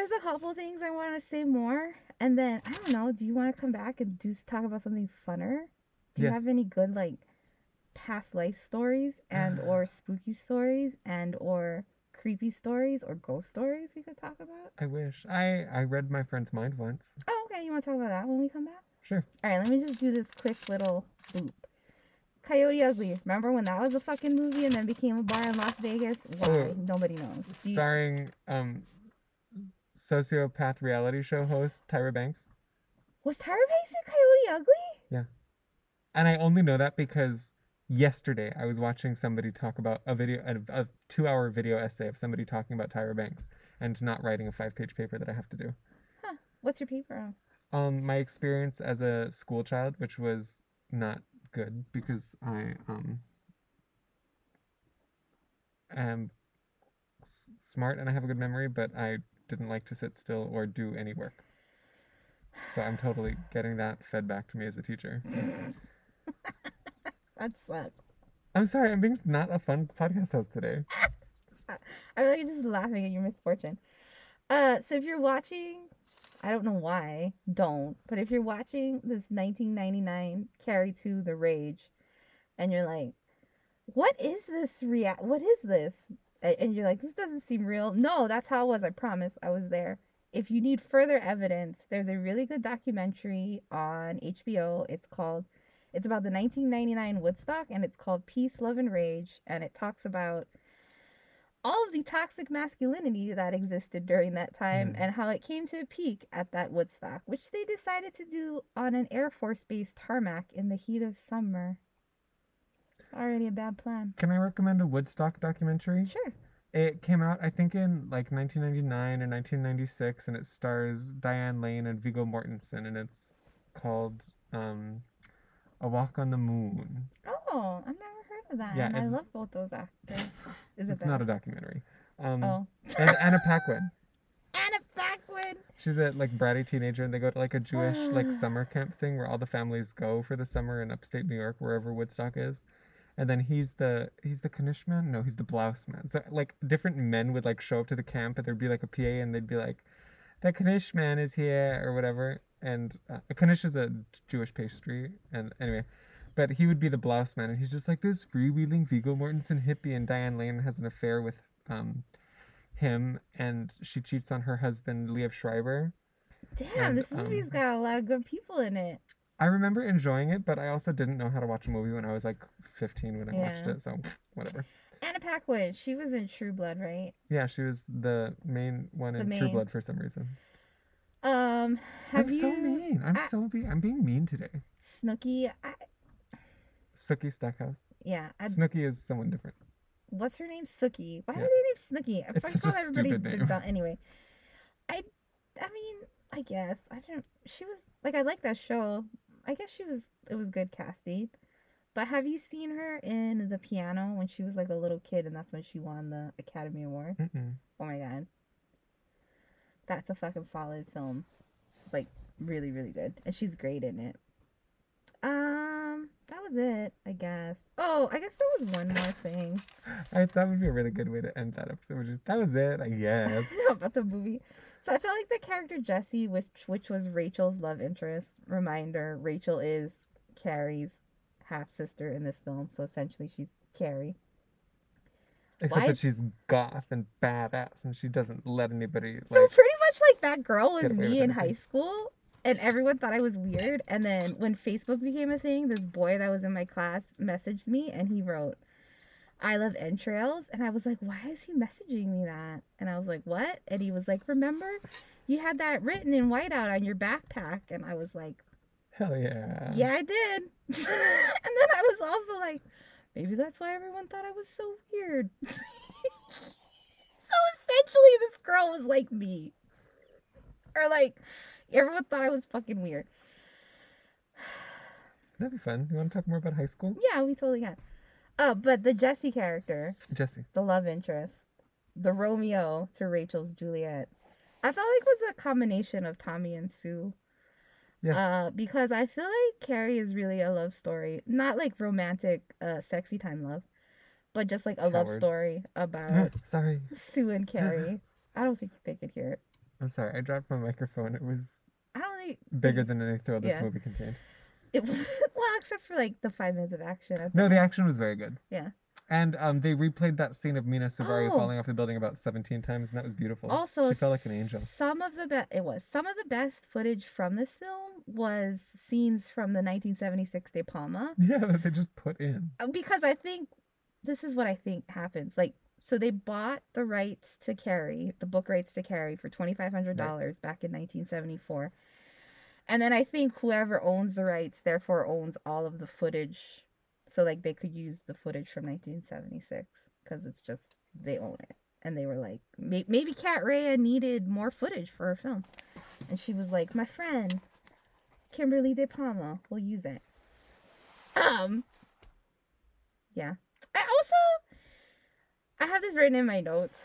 there's a couple things I want to say more, and then I don't know. Do you want to come back and do talk about something funner? Do you have any good like past life stories and or spooky stories and or creepy stories or ghost stories we could talk about? I wish. I I read my friend's mind once. Oh, okay. You want to talk about that when we come back? Sure. All right, let me just do this quick little loop. Coyote Ugly. Remember when that was a fucking movie and then became a bar in Las Vegas? Why? Oh. Nobody knows. Starring um sociopath reality show host Tyra Banks. Was Tyra Banks in Coyote Ugly? Yeah. And I only know that because yesterday I was watching somebody talk about a video, a, a two hour video essay of somebody talking about Tyra Banks and not writing a five page paper that I have to do. Huh. What's your paper on? Um, my experience as a school child, which was not good because I um am s- smart and I have a good memory, but I didn't like to sit still or do any work. So I'm totally getting that fed back to me as a teacher. That sucks. I'm sorry, I'm being not a fun podcast host today. I feel like just laughing at your misfortune. Uh, so if you're watching, I don't know why, don't, but if you're watching this 1999 Carrie 2 The Rage, and you're like, what is this react? What is this? And you're like, this doesn't seem real. No, that's how it was. I promise. I was there. If you need further evidence, there's a really good documentary on HBO. It's called, it's about the 1999 Woodstock, and it's called Peace, Love, and Rage. And it talks about all of the toxic masculinity that existed during that time Mm. and how it came to a peak at that Woodstock, which they decided to do on an Air Force Base tarmac in the heat of summer. Already a bad plan. Can I recommend a Woodstock documentary? Sure. It came out, I think, in like 1999 or 1996, and it stars Diane Lane and Viggo Mortensen, and it's called um, A Walk on the Moon. Oh, I've never heard of that. Yeah, and I love both those actors. Is it It's bad? not a documentary. Um, Oh. and Anna Paquin. Anna Paquin. She's a like bratty teenager, and they go to like a Jewish like summer camp thing where all the families go for the summer in upstate New York, wherever Woodstock is. And then he's the he's the Knish man. No, he's the blouse man. So like different men would like show up to the camp, and there'd be like a PA, and they'd be like, "The Knish man is here" or whatever. And uh, a Knish is a Jewish pastry, and anyway. But he would be the blouse man, and he's just like this freewheeling Viggo Mortensen hippie, and Diane Lane has an affair with um, him, and she cheats on her husband, Liev Schreiber. Damn, And, this movie's um, got a lot of good people in it. I remember enjoying it, but I also didn't know how to watch a movie when I was like 15 when I watched it, so whatever. Anna Paquin, she was in True Blood, right? Yeah, she was the main one The in True Blood for some reason. Um, have I'm you so mean. I'm I- so be- I'm being mean today. Snooki? I, Stackhouse. yeah, I, Snooki is someone different. what's her name? Sookie. Why Yeah. are they named Snooki? I It's such a call everybody stupid name. dumb- anyway. I, I mean, I guess I don't. She was like I like that show. I guess she was. It was good casting. But have you seen her in the piano when she was like a little kid, and that's when she won the Academy Award? Mm-mm. Oh my god. That's a fucking solid film. Like really, really good. And she's great in it. Um, that was it, I guess. Oh, I guess there was one more thing. I that would be a really good way to end that episode. Which is that was it, I guess. about the movie. So I felt like the character Jesse, which which was Rachel's love interest. Reminder: Rachel is Carrie's half sister in this film, so essentially she's Carrie. Except Why- that she's goth and badass, and she doesn't let anybody So pretty much like that girl was me in high school, and everyone thought I was weird. And then when Facebook became a thing, this boy that was in my class messaged me, and he wrote, "I love entrails," and I was like, "Why is he messaging me that?" And I was like, "What?" And he was like, "Remember, you had that written in whiteout on your backpack," and I was like, Hell yeah. "Yeah, I did." and then I was also like, "Maybe that's why everyone thought I was so weird." so essentially, this girl was like me. Or like, everyone thought I was fucking weird. That'd be fun. You want to talk more about high school, Yeah, we totally can. Uh, but the Jesse character, Jesse? the love interest, the Romeo to Rachel's Juliet, I felt like was a combination of Tommy and Sue. Yeah. Uh, because I feel like Carrie is really a love story, not like romantic, uh, sexy time love, but just like a love story about sorry, Sue and Carrie. I don't think they could hear it. I'm sorry. I dropped my microphone. It was I don't think bigger than any thrill this Yeah. movie contained. It was well, except for like the five minutes of action. No, the action was very good. Yeah. And um, they replayed that scene of Mena Suvari Oh. falling off the building about 17 times, and that was beautiful. Also, she felt like an angel. Some of the best it was some of the best footage from this film was scenes from the 1976 De Palma Yeah, that they just put in. Uh, because I think this is what I think happens. Like, so they bought the rights to Carrie the book rights to Carrie for twenty five hundred dollars back in 1974, and then I think whoever owns the rights therefore owns all of the footage, so like they could use the footage from 1976 because it's just they own it. And they were like, maybe Katt Shea needed more footage for her film, and she was like, my friend, Kimberly De Palma, will use it. Um, yeah. I also I have this written in my notes.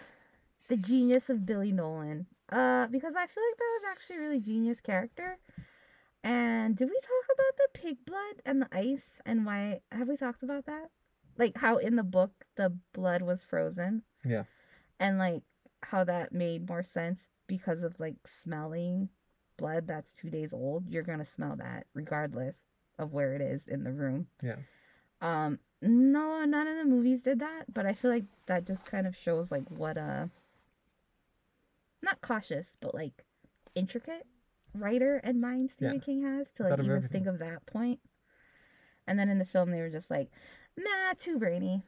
The genius of Billy Nolan. Uh because I feel like that was actually a really genius character. And did we talk about the pig blood and the ice and why have we talked about that? Like how in the book the blood was frozen. Yeah. And like how that made more sense because of like smelling blood that's 2 days old. You're going to smell that regardless of where it is in the room. Yeah. Um, no, none of the movies did that, but I feel like that just kind of shows like what a not cautious, but like intricate writer and mind Stephen Yeah. King has to like even everything. think of that point. And then in the film they were just like, nah, too brainy.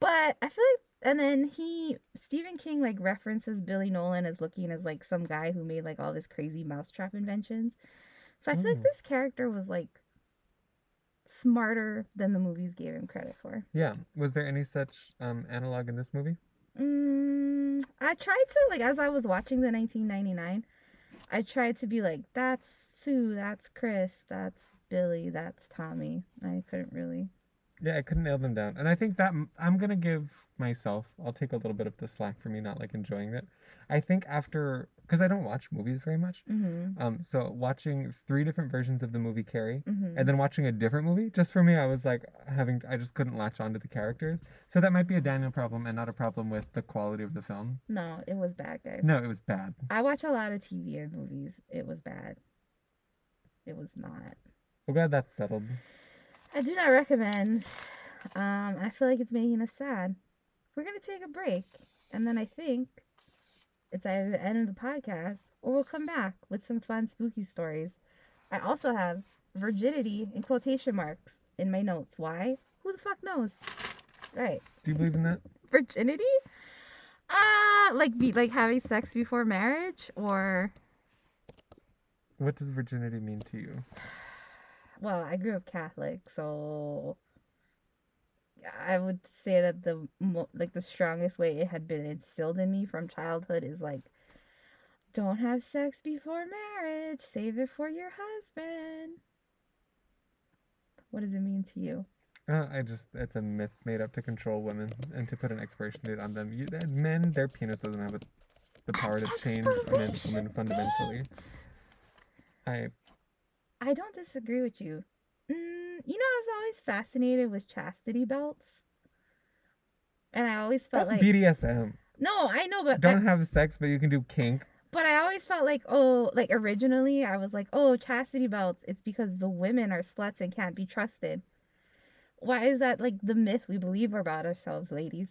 But I feel like and then he Stephen King like references Billy Nolan as looking as like some guy who made like all this crazy mousetrap inventions. So I feel like Mm. this character was like smarter than the movies gave him credit for. Yeah. Was there any such um, analog in this movie? Mm, I tried to like as I was watching the 1999, I tried to be like, that's Sue, that's Chris, that's Billy, that's Tommy. I couldn't really. Yeah, I couldn't nail them down. And I think that I'm going to give myself, I'll take a little bit of the slack for me not like enjoying it. I think after, because I don't watch movies very much. Mm-hmm. Um, so watching three different versions of the movie Carrie, Mm-hmm. and then watching a different movie, just for me, I was like having, I just couldn't latch onto the characters. So that might be a Daniel problem and not a problem with the quality of the film. no, it was bad, guys. No, it was bad. I watch a lot of TV and movies. It was bad. It was not. We're glad that's settled. I do not recommend. Um, I feel like it's making us sad. We're gonna take a break, and then I think it's either the end of the podcast or we'll come back with some fun spooky stories. I also have virginity in quotation marks in my notes. Why? Who the fuck knows? Right. Do you believe in that? Virginity? Uh like be like having sex before marriage or What does virginity mean to you? Well, I grew up Catholic, so I would say that the mo- like the strongest way it had been instilled in me from childhood is like don't have sex before marriage. Save it for your husband. What does it mean to you? Uh, I just, it's a myth made up to control women and to put an expiration date on them. You, uh, men, their penis doesn't have a, the power to change a man's woman fundamentally. I, I don't disagree with you. Mm, you know, I was always fascinated with chastity belts. And I always felt that's like BDSM. no, I know, but Don't have sex, but you can do kink. But I always felt like, oh, like originally I was like, oh, chastity belts, it's because the women are sluts and can't be trusted. Why is that like the myth we believe about ourselves, ladies?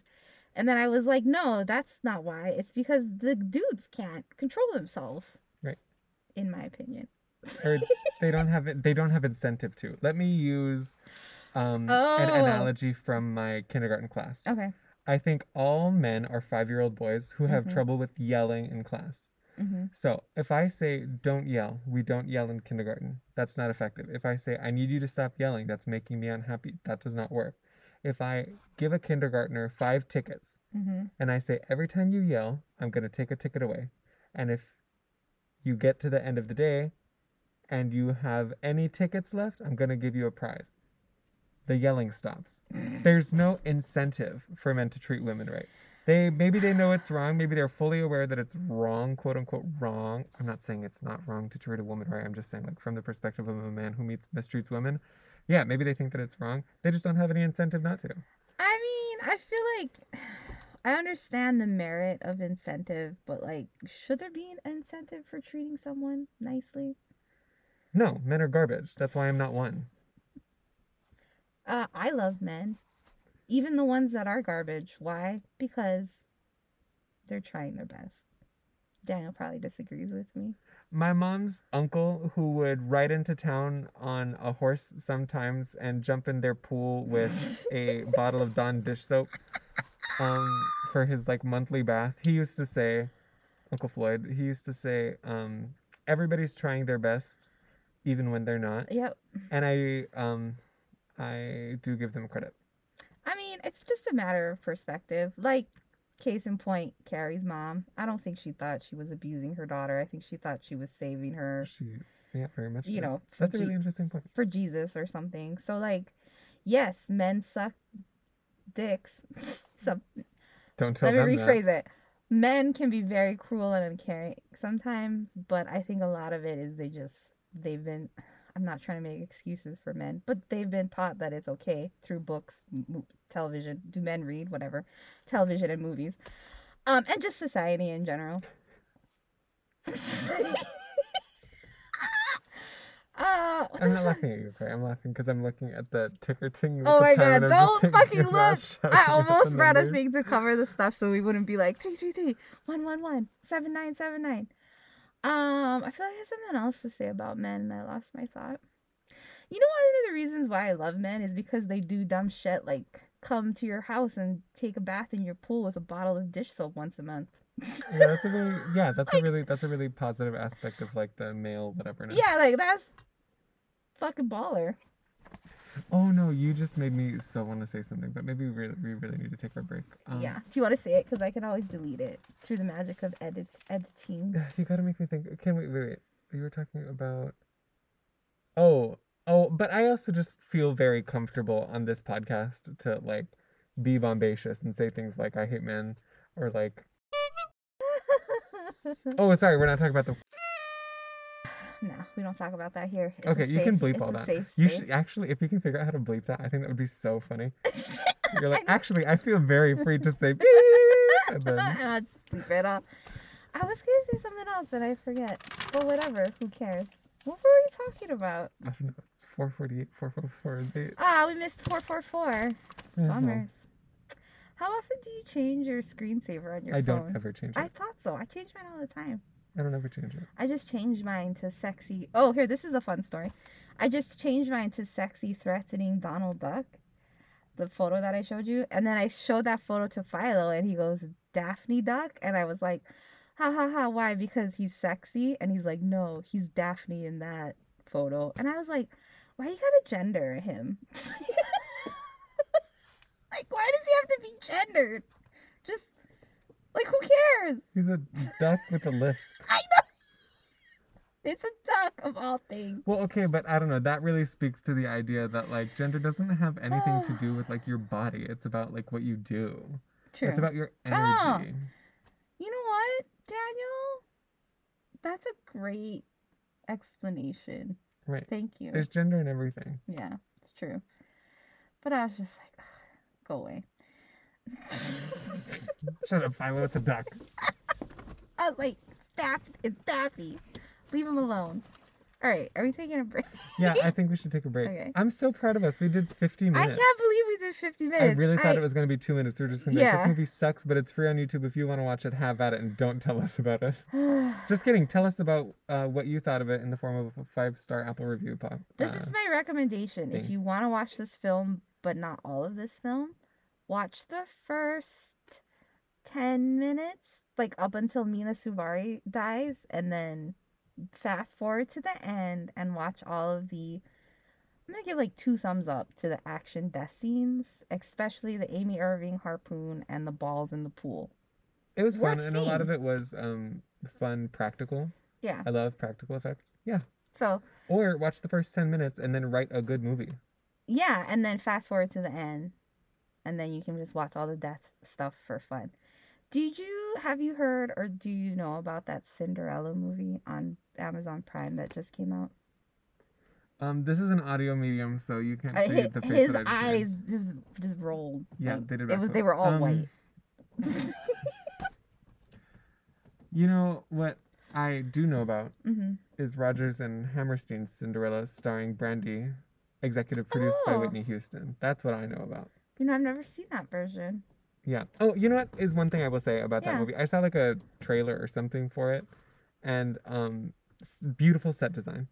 And then I was like, no, that's not why. It's because the dudes can't control themselves. Right. In my opinion. Or they don't have it. They don't have incentive to. Let me use um, an Oh. analogy from my kindergarten class. Okay. I think all men are five-year-old boys who have Mhm. trouble with yelling in class. Mm-hmm. So if I say don't yell, we don't yell in kindergarten. That's not effective. If I say I need you to stop yelling, that's making me unhappy. That does not work. If I give a kindergartner five tickets Mm-hmm. and I say every time you yell, I'm going to take a ticket away. And if you get to the end of the day and you have any tickets left, I'm going to give you a prize. The yelling stops. There's no incentive for men to treat women right. They maybe they know it's wrong, maybe they're fully aware that it's wrong, quote unquote wrong. I'm not saying it's not wrong to treat a woman right. I'm just saying like from the perspective of a man who meets mistreats women, yeah, maybe they think that it's wrong. They just don't have any incentive not to. I mean, I feel like I understand the merit of incentive, but like, should there be an incentive for treating someone nicely? No, men are garbage. That's why I'm not one. Uh, I love men, even the ones that are garbage. Why? Because they're trying their best. Daniel probably disagrees with me. My mom's uncle, who would ride into town on a horse sometimes and jump in their pool with a bottle of Dawn dish soap um, for his like monthly bath, he used to say, Uncle Floyd, he used to say, um, everybody's trying their best, even when they're not. Yep. And I, um, I do give them credit. I mean, it's just a matter of perspective. Like, case in point, Carrie's mom. I don't think she thought she was abusing her daughter. I think she thought she was saving her, She, yeah, very much. you know, that's a Je- really interesting point. for Jesus or something. So, like, yes, men suck dicks. Some, Don't tell let me them that. rephrase it. Men can be very cruel and uncaring sometimes, but I think a lot of it is they just, they've been, I'm not trying to make excuses for men, but they've been taught that it's okay through books, m- television. Do men read? Whatever. Television and movies. Um, and just society in general. uh, I'm not fuck? laughing at you, okay? I'm laughing because I'm looking at the ticker ting. Oh my god, and I'm just don't fucking look! I almost brought a thing to cover the stuff so we wouldn't be like 333 111 7979. Um, I feel like I have something else to say about men and I lost my thought. You know, one of the reasons why I love men is because they do dumb shit like come to your house and take a bath in your pool with a bottle of dish soap once a month. Yeah, that's a really yeah, that's a really that's a really positive aspect of like the male whatever. Yeah, like that's fucking baller. Oh no, you just made me so want to say something, but maybe we really, we really need to take our break. Um, yeah. Do you want to say it? Because I can always delete it through the magic of edit editing. You gotta make me think. Can we wait? Wait. You were talking about. Oh, oh, but I also just feel very comfortable on this podcast to like be bombacious and say things like "I hate men" or like, "Oh, sorry, we're not talking about the." No, we don't talk about that here. It's okay, you safe- can bleep all that. You should actually, if you can figure out how to bleep that, I think that would be so funny. You're like, I actually, I feel very free to say beep, and then and I'll just bleep it out. I was gonna say something else and I forget. But whatever, who cares? What were we talking about? I don't know. It's 448, 444. They, Ah, we missed 444. yeah, well, Bummers. How often do you change your screensaver on your iPhone? don't ever change it. I thought so. I change mine all the time. I don't ever change it. I just changed mine to sexy. Oh, here, this is a fun story. I just changed mine to sexy, threatening Donald Duck, the photo that I showed you. And then I showed that photo to Philo, and he goes, Daphne Duck. And I was like, ha ha ha, why? Because he's sexy? And he's like, no, he's Daphne in that photo. And I was like, why you gotta gender him? like, why does he have to be gendered? Like, who cares? He's a duck with a lisp. I know. It's a duck of all things. Well, okay, but I don't know. That really speaks to the idea that like gender doesn't have anything to do with like your body. It's about like what you do. True. It's about your energy. Oh. You know what, Daniel? That's a great explanation. Right. Thank you. There's gender in everything. Yeah, it's true. But I was just like, go away. Shut up, Philo. It's a duck. I was like, Staff, it's Daffy. Leave him alone. All right, are we taking a break? Yeah, I think we should take a break. Okay. I'm so proud of us. We did 50 minutes. I can't believe we did 50 minutes. I really thought it was going to be two minutes. We are just going to Yeah. this movie sucks, but it's free on YouTube. If you want to watch it, have at it and don't tell us about it. Just kidding. Tell us about uh, what you thought of it in the form of a five star Apple review. Pop. This uh, is my recommendation. If you want to watch this film, but not all of this film, watch the first 10 minutes, like up until Mena Suvari dies, and then fast forward to the end and watch all of the. I'm gonna give like two thumbs up to the action death scenes, especially the Amy Irving harpoon and the balls in the pool. it was fun, worth and a lot of it was um, fun, practical. Yeah. I love practical effects. Yeah. So Or watch the first 10 minutes and then write a good movie. Yeah, and then fast forward to the end, and then you can just watch all the death stuff for fun. Did you have you heard or do you know about that Cinderella movie on Amazon Prime that just came out? Um, this is an audio medium, so you can't Uh, see his the face his that I just made. eyes just just rolled. Yeah, like, they did. It was they were all Um, white. You know what I do know about hmm is Rodgers and Hammerstein's Cinderella, starring Brandy, executive produced by Oh. Whitney Houston. That's what I know about. You know, I've never seen that version. Yeah. Oh, you know what is one thing I will say about that Yeah. movie? I saw like a trailer or something for it, and um, s- beautiful set design.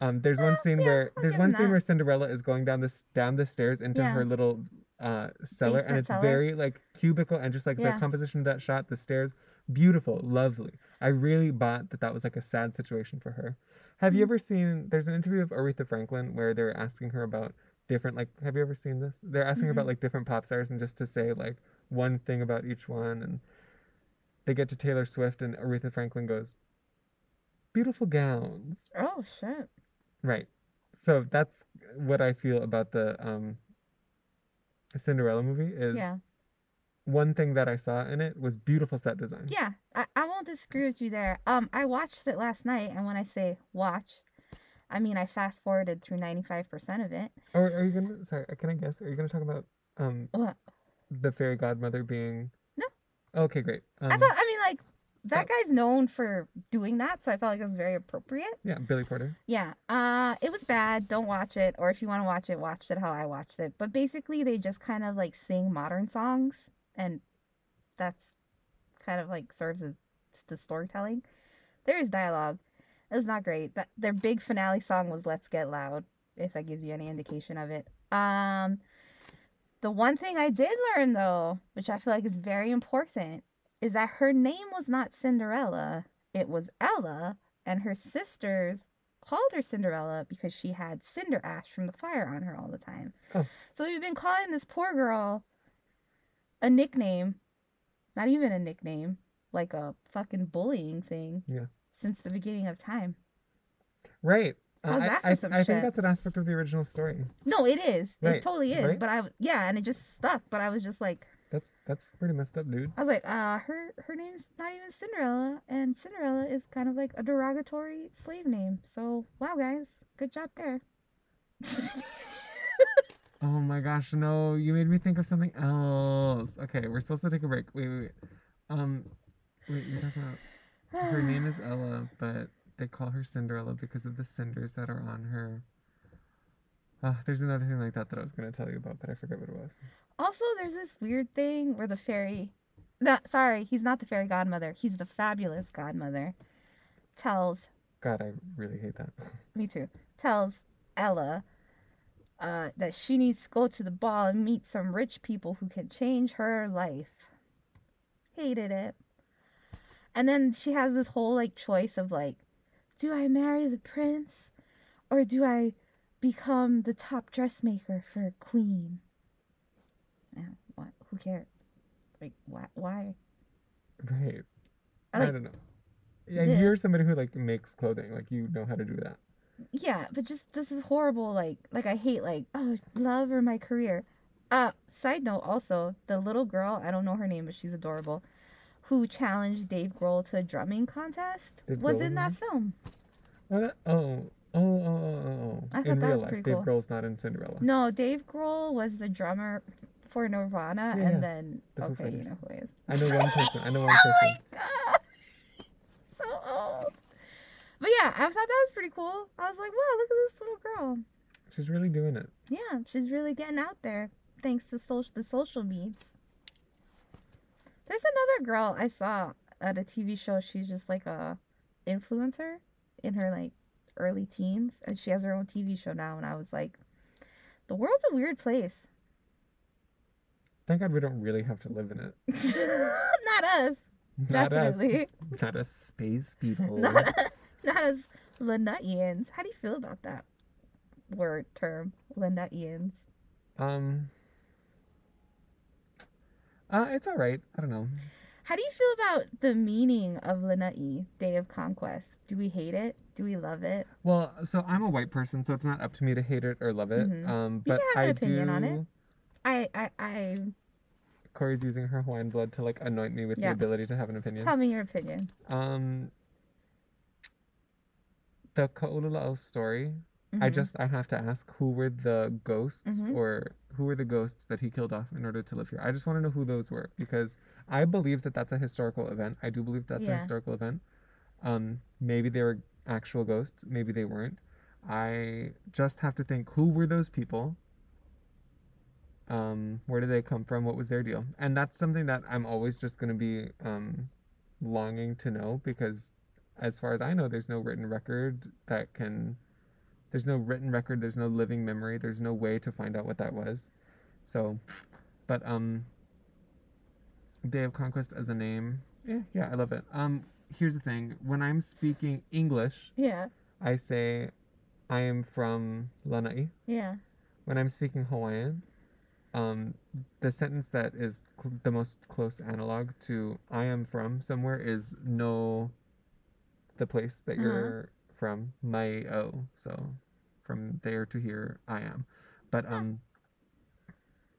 Um, there's one Uh, scene yeah, where I'll there's give one scene that. where Cinderella is going down this down the stairs into Yeah. her little uh cellar, and Basement it's cellar. very like cubicle and just like Yeah. the composition of that shot, the stairs, beautiful, lovely. I really bought that that was like a sad situation for her. Have you Mhm. ever seen? There's an interview of Aretha Franklin where they're asking her about different like. Have you ever seen this? They're asking her about like different pop stars and just to say like one thing about each one, and they get to Taylor Swift and Aretha Franklin goes, "Beautiful gowns." Oh shit. Right. So that's what I feel about the um Cinderella movie is Yeah. one thing that I saw in it was beautiful set design. Yeah, I, I won't disagree with you there. Um, I watched it last night, and when I say watched, I mean I fast forwarded through ninety five percent of it. Or are you gonna sorry, can I guess? Are you gonna talk about um What? the fairy godmother being No. Okay, great. Um, I thought. I mean, like that guy's known for doing that, so I felt like it was very appropriate. yeah, Billy Porter. Yeah. Uh, it was bad. Don't watch it, or if you want to watch it, watch it how I watched it. But basically, they just kind of like sing modern songs, and that's kind of like serves as the storytelling. There is dialogue. It was not great. That their big finale song was "Let's Get Loud." If that gives you any indication of it. Um, the one thing I did learn though, which I feel like is very important, is that her name was not Cinderella. It was Ella, and her sisters called her Cinderella because she had cinder ash from the fire on her all the time. Oh. So we've been calling this poor girl a nickname, not even a nickname, like a fucking bullying thing. Yeah. Since the beginning of time. Right. Uh, How's I, that for I, some I think shit? that's an aspect of the original story. No, it is. It totally is. right? But I, yeah, and it just stuck. But I was just like, That's that's pretty messed up, dude. I was like, uh, her her name's not even Cinderella, and Cinderella is kind of like a derogatory slave name. So wow, guys, good job there. Oh my gosh, no, you made me think of something else. Okay, we're supposed to take a break. Wait, wait, wait. Um wait, you're talking about her name is Ella, but they call her Cinderella because of the cinders that are on her. Ah, there's another thing like that that I was gonna tell you about, but I forget what it was. Also, there's this weird thing where the fairy, no, sorry, he's not the fairy godmother. He's the fabulous godmother. Tells God, I really hate that. me too. Tells Ella uh, that she needs to go to the ball and meet some rich people who can change her life. Hated it. And then she has this whole like choice of like, do I marry the prince or do I become the top dressmaker for a queen? Yeah, what? Who cares? Like, why? Why? Right. I I, don't know. Yeah, Yeah. you're somebody who like makes clothing. Like you know how to do that. Yeah, but just this is horrible. Like, like I hate like, oh, love or my career. Uh, side note also, the little girl, I don't know her name, but she's adorable, who challenged Dave Grohl to a drumming contest Dave was Grohl in that film. Oh, oh, oh, oh, oh, oh, oh. I In real life, Dave cool. Grohl's not in Cinderella. No, Dave Grohl was the drummer for Nirvana, Yeah, and then The okay, you know who he is. I know one person. I know one person. oh my god, so old. But yeah, I thought that was pretty cool. I was like, wow, look at this little girl. She's really doing it. Yeah, she's really getting out there thanks to social the social medias. There's another girl I saw at a TV show. She's just like a influencer in her like early teens, and she has her own TV show now. And I was like, the world's a weird place. Thank God we don't really have to live in it. Not us, Not definitely. us. Not us space people. Not not as Lanuttians. How do you feel about that word term, Lanuttians? Um. Uh, it's all right. I don't know. How do you feel about the meaning of Lanai, Day of Conquest? Do we hate it? Do we love it? Well, so I'm a white person, so it's not up to me to hate it or love it. Mhm. Um, You but can have an I opinion do. on it. I I I Cory's using her Hawaiian blood to like anoint me with Yeah. the ability to have an opinion. tell me your opinion. Um, the Kaululaau story. I Mhm. just I have to ask who were the ghosts Mhm. or who were the ghosts that he killed off in order to live here. I just want to know who those were because I believe that that's a historical event. I do believe that's a historical event. Um, maybe they were actual ghosts, maybe they weren't. I just have to think who were those people? Um, where did they come from? What was their deal? And that's something that I'm always just going to be um, longing to know because, as far as I know, there's no written record that can. There's no written record. There's no living memory. There's no way to find out what that was. So, but um, Day of Conquest as a name, yeah, yeah, I love it. Um, here's the thing: when I'm speaking English, Yeah, I say, I am from Lanai. yeah. When I'm speaking Hawaiian, um, the sentence that is cl- the most close analog to I am from somewhere is no, the place that Uh-huh. you're from, my o. So from there to here, I am. But um,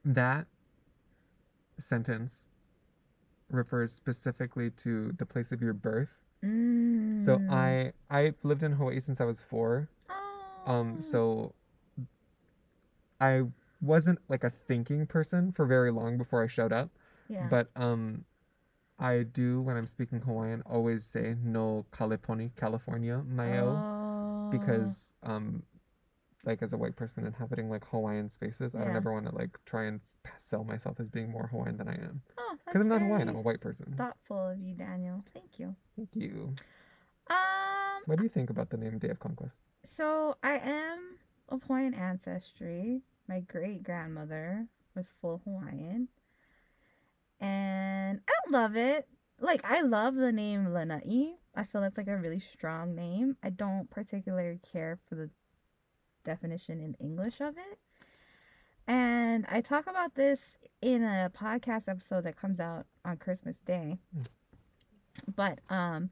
that sentence refers specifically to the place of your birth. Mm. So I I've lived in Hawaii since I was four. Um, Oh. so I wasn't like a thinking person for very long before I showed up. yeah. But um, I do when I'm speaking Hawaiian always say no Kaleponi, California, Mayo, because Oh. um, like as a white person inhabiting like Hawaiian spaces, I don't ever want to like try and sell myself as being more Hawaiian than I am. Oh, that's Because I'm not Hawaiian, I'm a white person. thoughtful of you, Daniel. Thank you. Thank you. Um, What do you think about the name Day of Conquest? so I am of Hawaiian ancestry. My great grandmother was full Hawaiian. And I don't love it. Like I love the name Lanai. I feel that's like a really strong name. I don't particularly care for the definition in English of it. And I talk about this in a podcast episode that comes out on Christmas Day. Mm. But um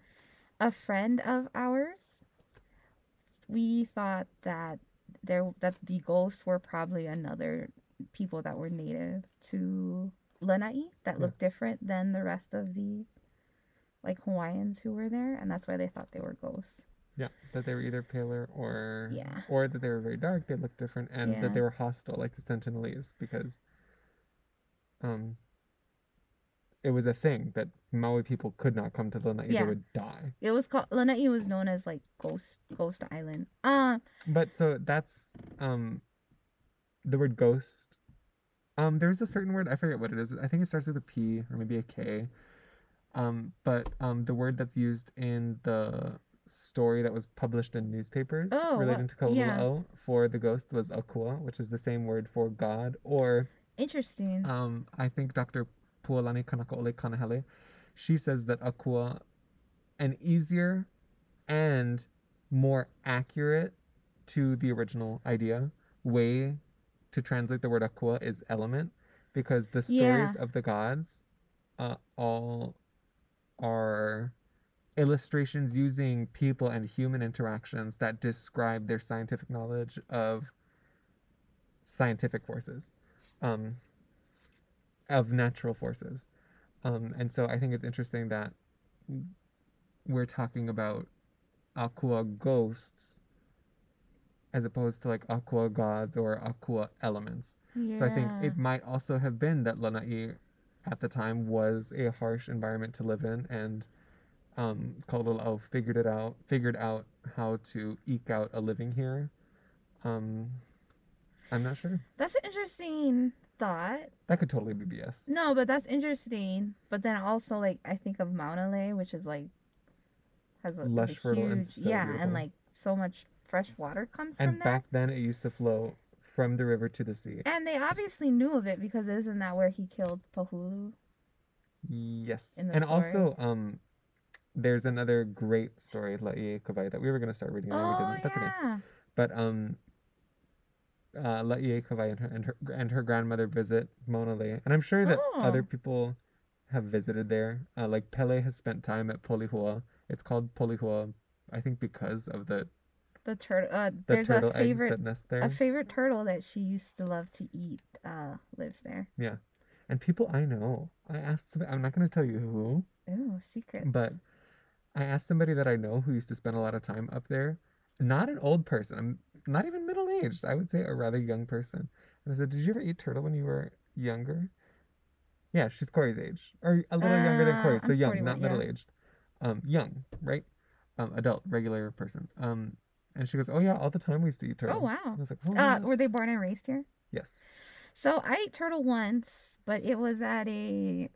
a friend of ours we thought that there that the ghosts were probably another people that were native to Lanai that Yeah. looked different than the rest of the like Hawaiians who were there and that's why they thought they were ghosts. Yeah, that they were either paler or Yeah. or that they were very dark, they looked different, and Yeah. that they were hostile, like the Sentinelese, because um, it was a thing that Maui people could not come to Lanai; Yeah. they would die. It was called Lanai was known as like Ghost Ghost Island. Uh But so that's um, the word ghost. Um, there's a certain word I forget what it is. I think it starts with a P or maybe a K. Um, but um, the word that's used in the story that was published in newspapers Oh, relating to yeah. For the ghost was akua, which is the same word for God. Or interesting. um, I think Dr. Pualani Kanakaole Kanahele, she says that akua an easier and more accurate to the original idea way to translate the word akua is element because the stories Yeah. of the gods uh, all are illustrations using people and human interactions that describe their scientific knowledge of scientific forces um, of natural forces um, and so i think it's interesting that we're talking about akua ghosts as opposed to like akua gods or akua elements Yeah. so I think it might also have been that Lanai at the time was a harsh environment to live in, and um, Kaululaau figured it out, figured out how to eke out a living here. Um, I'm not sure. That's an interesting thought. That could totally be BS. No, but that's interesting. But then also like I think of Maunalei, which is like has a, Lush, a fertile, huge and so yeah, beautiful. and like so much fresh water comes And from there. back then, it used to flow from the river to the sea. And they obviously knew of it because isn't that where he killed Pahulu? Yes. And story. also, um, there's another great story, Laieikawai, that we were gonna start reading and then we Oh didn't. That's okay. yeah. But um, uh, Laieikawai and her, and her and her grandmother visit Maunalei, and I'm sure that other Oh. people have visited there. Uh, like Pele has spent time at Polihua. It's called Polihua, I think, because of the The turtle. Uh, the there's turtle a favorite a favorite turtle that she used to love to eat. Uh, lives there. Yeah, and people I know, I asked somebody. I'm not gonna tell you who, Ooh, secret. but I asked somebody that I know who used to spend a lot of time up there. Not an old person. I'm not even middle aged. I would say a rather young person. And I said, "Did you ever eat turtle when you were younger?" Yeah, she's Cory's age, or a little younger than Uh, Corey, so I'm young, 41, not yeah. middle aged. Um, young, right? Um, adult, regular person. Um, and she goes, "Oh yeah, all the time we used to eat turtle." oh I wow. was like, "Oh, Uh, were they born and raised here? yes." So I ate turtle once, but it was at a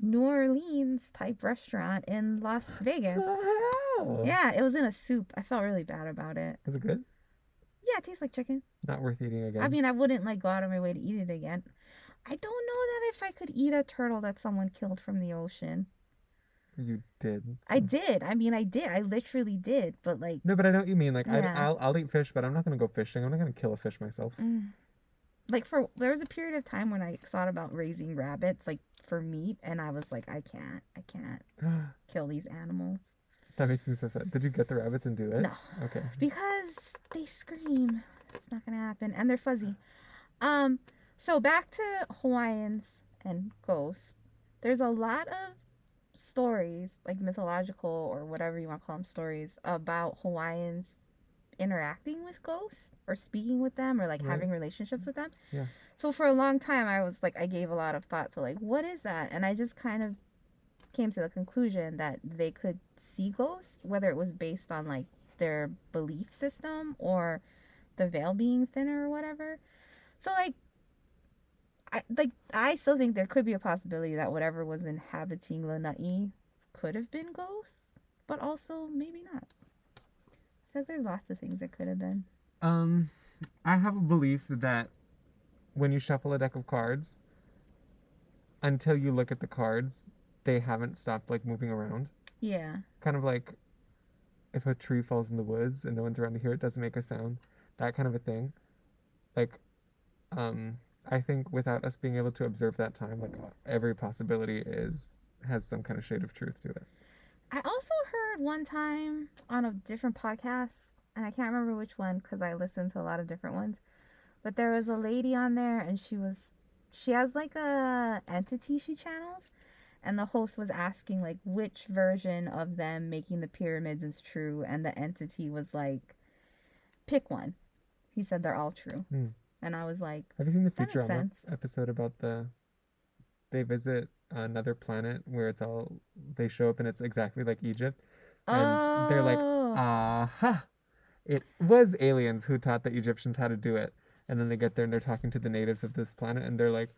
New Orleans type restaurant in Las Vegas. Wow. Yeah, it was in a soup. I felt really bad about it. Was it good? Yeah, it tastes like chicken. Not worth eating again. I mean, I wouldn't like go out of my way to eat it again. I don't know that if I could eat a turtle that someone killed from the ocean. You did. I did. I mean, I did. I literally did. But like, No, but I know what you mean. Like, Yeah. I'll I'll eat fish, but I'm not gonna go fishing. I'm not gonna kill a fish myself. mm, like for there was a period of time when I thought about raising rabbits, like for meat, and I was like, I can't. I can't kill these animals. that makes me so sad. Did you get the rabbits and do it? No. Okay. because they scream. It's not gonna happen, and they're fuzzy. Um, so back to Hawaiians and ghosts. There's a lot of stories, like mythological or whatever you want to call them, stories about Hawaiians interacting with ghosts or speaking with them or like Right. having relationships with them. Yeah. So for a long time, I was like, I gave a lot of thought to like, what is that? And I just kind of came to the conclusion that they could see ghosts, whether it was based on like their belief system or the veil being thinner or whatever. So like I like I still think there could be a possibility that whatever was inhabiting Lanai could have been ghosts, but also maybe not. So there's lots of things that could have been. Um, I have a belief that when you shuffle a deck of cards, until you look at the cards, they haven't stopped like moving around. Yeah. Kind of like if a tree falls in the woods and no one's around to hear it, doesn't make a sound. That kind of a thing. Like, um, I think without us being able to observe that time, like every possibility is has some kind of shade of truth to it. I also heard one time on a different podcast, and I can't remember which one because I listened to a lot of different ones. But there was a lady on there, and she was, she has like a entity she channels, and the host was asking like which version of them making the pyramids is true, and the entity was like, pick one. He said they're all true, Hmm. And I was like, Have you seen the Futurama episode about the? They visit another planet where it's all they show up and it's exactly like Egypt, and they're like, "Oh, aha, it was aliens who taught the Egyptians how to do it, and then they get there and they're talking to the natives of this planet and they're like.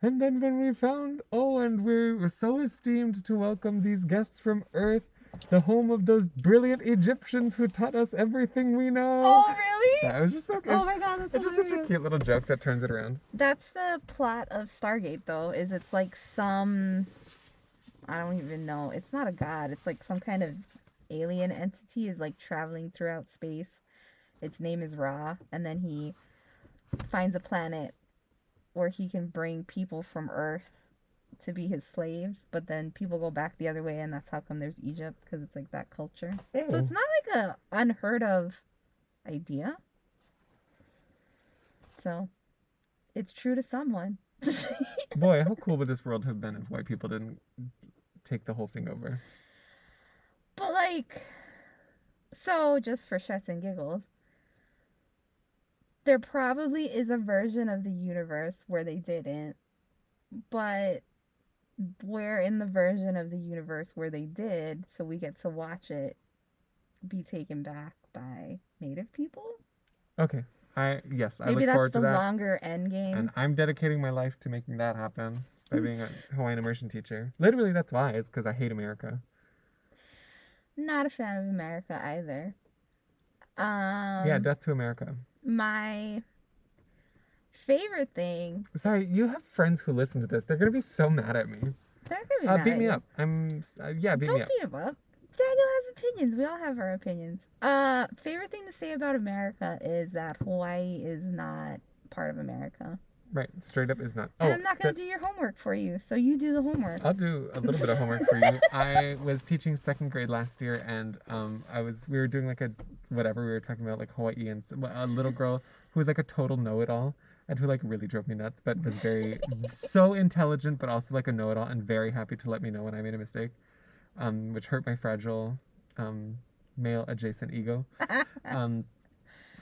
And then when we found, oh, and we were so esteemed to welcome these guests from Earth, the home of those brilliant Egyptians who taught us everything we know. oh really? That was just so good. Oh my god, that's it's just such a cute little joke that turns it around. That's the plot of Stargate, though. Is it's like some I don't even know. It's not a god. It's like some kind of alien entity is like traveling throughout space. Its name is Ra, and then he finds a planet where he can bring people from Earth to be his slaves, but then people go back the other way, and that's how come there's Egypt because it's like that culture. So it's hmm. not like a unheard of idea. So it's true to someone. Boy, how cool would this world have been if white people didn't take the whole thing over? But like, so just for shits and giggles, there probably is a version of the universe where they didn't, but we're in the version of the universe where they did, so we get to watch it be taken back by native people. Okay. I yes, I Maybe look that's forward the to that. longer end game. And I'm dedicating my life to making that happen by being a Hawaiian immersion teacher. Literally, that's why. It's because I hate America. Not a fan of America either. Um, yeah, death to America. my favorite thing. Sorry, you have friends who listen to this. They're gonna be so mad at me. They're gonna be Uh, mad beat at me you. up. I'm. Uh, yeah, beat. Don't me up. beat him up. Daniel has opinions. We all have our opinions. Uh, favorite thing to say about America is that Hawaii is not part of America. Right, straight up is not. and Oh, I'm not gonna do your homework for you, so you do the homework. I'll do a little bit of homework for you. I was teaching second grade last year, and um, I was we were doing like a whatever we were talking about like Hawaii and a little girl who was like a total know-it-all and who like really drove me nuts, but was very so intelligent, but also like a know-it-all and very happy to let me know when I made a mistake, um, which hurt my fragile um, male adjacent ego. Um,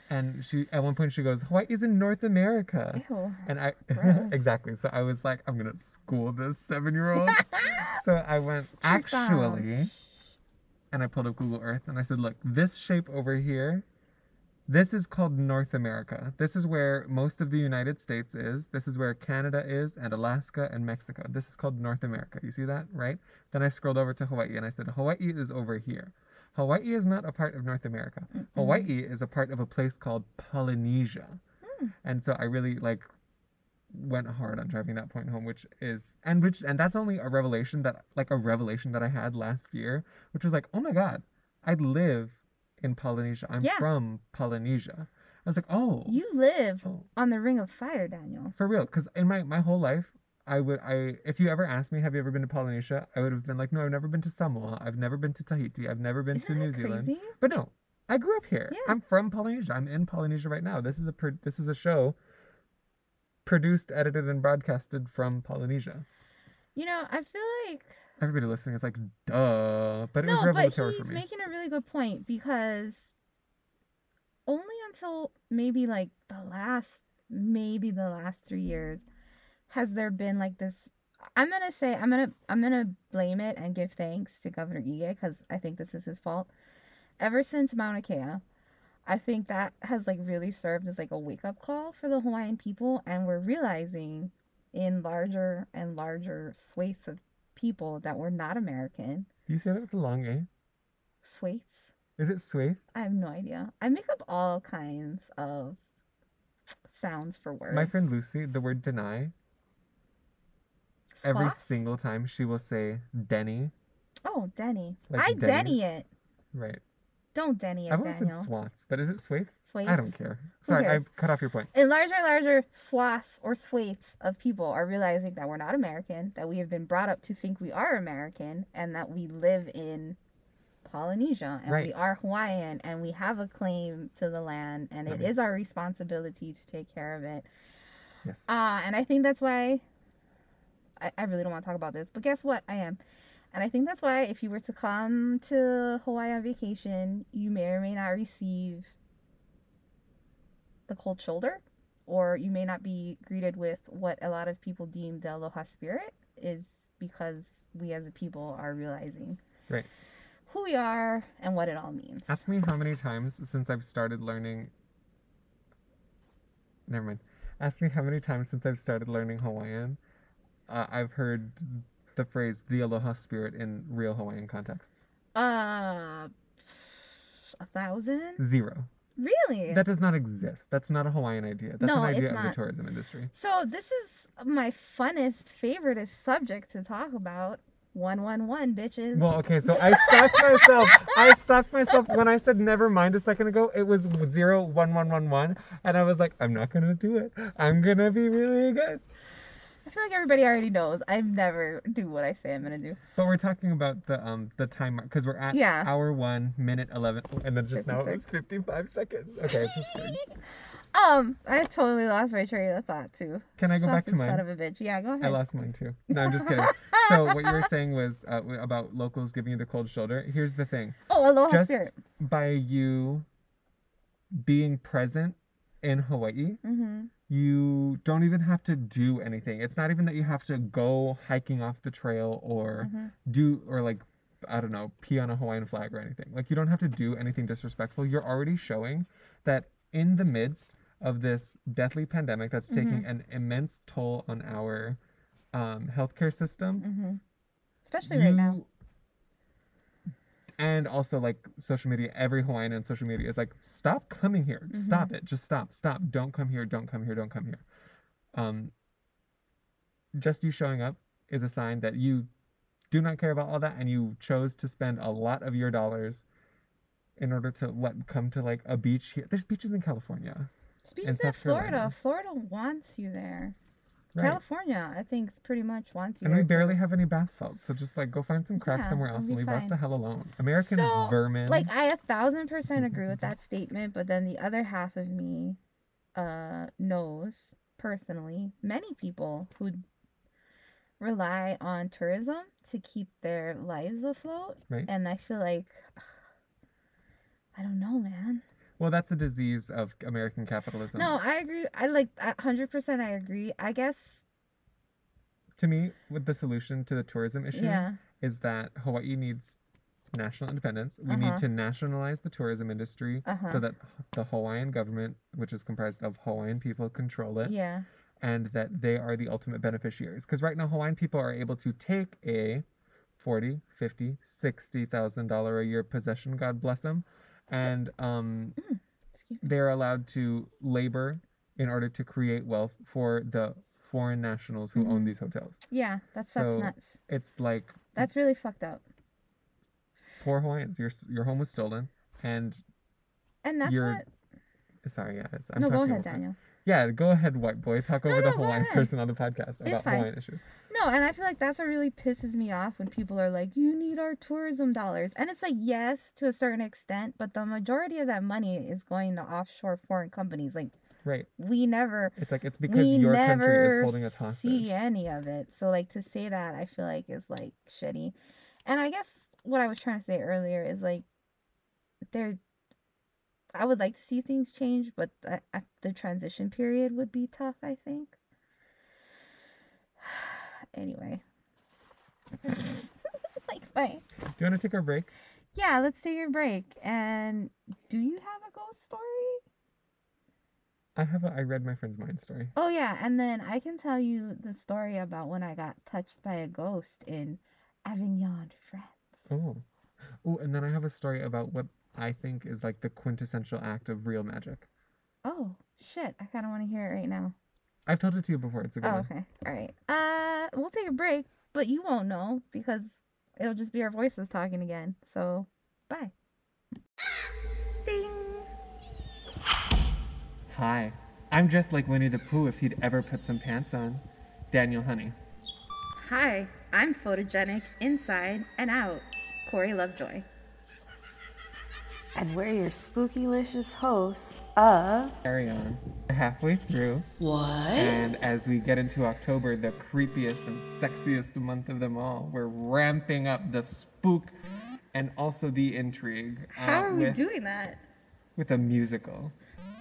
and she at one point she goes, Hawaii is in North America. Ew. And I exactly. So I was like, I'm gonna school this seven year old. so I went bomb. actually, and I pulled up Google Earth and I said, look, this shape over here, this is called North America. This is where most of the United States is. This is where Canada is, and Alaska and Mexico. This is called North America. You see that, right? Then I scrolled over to Hawaii and I said, Hawaii is over here. Hawaii is not a part of North America. Hawaii is a part of a place called Polynesia. Hmm. And so I really like went hard on driving that point home, which is and which and that's only a revelation that like a revelation that I had last year, which was like, oh my god, I live in Polynesia. I'm Yeah. from Polynesia. I was like, oh, You live oh on the Ring of Fire, Daniel. for real. Because in my my whole life, I would I if you ever asked me, have you ever been to Polynesia? I would have been like, no, I've never been to Samoa. I've never been to Tahiti. I've never been Isn't to New that Zealand. But no, I grew up here. Yeah. I'm from Polynesia. I'm in Polynesia right now. This is a pro- this is a show produced, edited, and broadcasted from Polynesia. You know, I feel like Everybody listening is like, duh, but it no, was but he's for me. making a really good point because only until maybe like the last, maybe the last three years, has there been like this. I'm gonna say I'm gonna I'm gonna blame it and give thanks to Governor Ige because I think this is his fault. Ever since Mauna Kea, I think that has like really served as like a wake up call for the Hawaiian people, and we're realizing in larger and larger swathes of people that we're not American. You say that with a long A? Swathes? Is it Sway? I have no idea. I make up all kinds of sounds for words. My friend Lucy, the word deny, every single time she will say Denny. Oh, Denny. Like I Denny's? Denny it. Right. Don't Denny it, I've always said Daniel. swats, but is it swaits? I don't care. Sorry, I cares? cut off your point. In larger and larger swaths or swathes of people are realizing that we're not American, that we have been brought up to think we are American, and that we live in Polynesia, and we are Hawaiian, and we have a claim to the land, and it Right. is our responsibility to take care of it. Yes. Uh, and I think that's why I, I really don't want to talk about this, but guess what? I am. And I think that's why if you were to come to Hawaii on vacation, you may or may not receive the cold shoulder, or you may not be greeted with what a lot of people deem the aloha spirit, is because we as a people are realizing Right. who we are and what it all means. Ask me how many times since I've started learning. Never mind. Ask me how many times since I've started learning Hawaiian, uh, I've heard the phrase "the aloha spirit" in real Hawaiian contexts. Uh, a thousand? Zero. Really? That does not exist. That's not a Hawaiian idea. That's No, an it's idea of the tourism industry. So this is my funnest, favoriteest subject to talk about. 111, bitches. Well, okay, so I stopped myself. I stopped myself when I said never mind a second ago. It was zero one one one one, and I was like, I'm not gonna do it. I'm gonna be really good. I feel like everybody already knows. I never do what I say I'm gonna do. But we're talking about the um the time because we're at Yeah. hour one minute eleven, and then just now it was fifty five seconds. Okay. Um, I totally lost my train of thought too. can I go back to Fucking Son of a bitch. Yeah, go ahead. I lost mine too. No, I'm just kidding. so what you were saying was uh, about locals giving you the cold shoulder. Here's the thing. Oh, Aloha Just Spirit. by you being present in Hawaii, Mm-hmm. you don't even have to do anything. It's not even that you have to go hiking off the trail or Mhm. do or like I don't know, pee on a Hawaiian flag or anything. Like you don't have to do anything disrespectful. You're already showing that in the midst of this deathly pandemic that's taking an immense toll on our um, healthcare system, Mm-hmm. Especially right now. And also like social media every hawaiian on social media is like stop coming here. Mm-hmm. stop it. Just stop. Stop. Don't come here. Don't come here. Don't come here. Um just you showing up is a sign that you do not care about all that and you chose to spend a lot of your dollars in order to let come to like a beach here. There's beaches in california. Speaking in of Florida, Florida wants you there. Right California, I think, is pretty much wants you and we barely have any bath salts so just like go find some crack Yeah, somewhere else and leave us the hell alone american So, vermin Like I a thousand percent agree with that statement, but then the other half of me uh knows personally many people who rely on tourism to keep their lives afloat. Right. And I feel like I don't know, man. Well that's a disease of american capitalism No, I agree. I like a hundred percent I agree. I guess to me, with the solution to the tourism issue yeah. is that Hawaii needs national independence. We Uh-huh. need to nationalize the tourism industry Uh-huh. so that the Hawaiian government, which is comprised of Hawaiian people, control it Yeah. and that they are the ultimate beneficiaries. Because right now, Hawaiian people are able to take a 40, 50, 60,000 dollar a year possession, God bless them, and um, Excuse they're allowed to labor in order to create wealth for the foreign nationals who own Mhm. these hotels. Yeah, that sucks So- nuts. It's like That's really fucked up. poor Hawaiians. Your your home was stolen, and And that's You're- what sorry, yeah. It's, I'm No, go ahead, Daniel. Yeah, go ahead, white boy. Talk No, over the no, go Hawaiian person on the podcast about fine. Hawaiian issues. No, and I feel like that's what really pisses me off when people are like, you need our tourism dollars. And it's like, yes, to a certain extent, but the majority of that money is going to offshore foreign companies. Like, Right. we never, It's like it's because your country is holding us hostage. see any of it. So, like, to say that, I feel like is like shitty. And I guess what I was trying to say earlier is like, there, I would like to see things change, but the, uh, the transition period would be tough, I think. Anyway. like, fine. Do you want to take our break? Yeah, let's take a break. And do you have a ghost story? I have a I read my friend's mind story. Oh yeah, and then I can tell you the story about when I got touched by a ghost in Avignon, France. Oh. Oh, and then I have a story about what I think is like the quintessential act of real magic. Oh shit, I kind of want to hear it right now. I've told it to you before. It's a good Oh, one. okay. All right. Uh, we'll take a break, but you won't know because it'll just be our voices talking again. So, bye. Ding. Hi. I'm dressed like Winnie the Pooh if he'd ever put some pants on. Daniel Honey. Hi, I'm photogenic inside and out. Cory Lovejoy. And we're your spookylicious hosts of Carrey on. We're halfway through. What? And as we get into October, the creepiest and sexiest month of them all, we're ramping up the spook and also the intrigue. uh, How are we with, doing that? With a musical.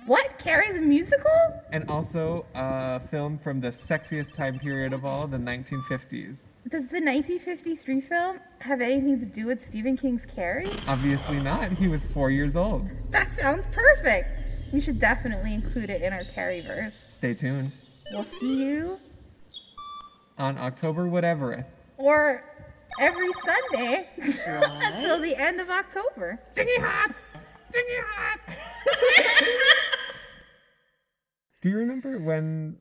What? Carrie the musical? And also a film from the sexiest time period of all, the 1950s. Does the 1953 film have anything to do with Stephen King's Carrie? Obviously not. He was four years old. That sounds perfect. We should definitely include it in our Carrie verse. Stay tuned. We'll see you On October whatever. or every Sunday until the end of October. Dingy hats! Dingy hats! Do you remember when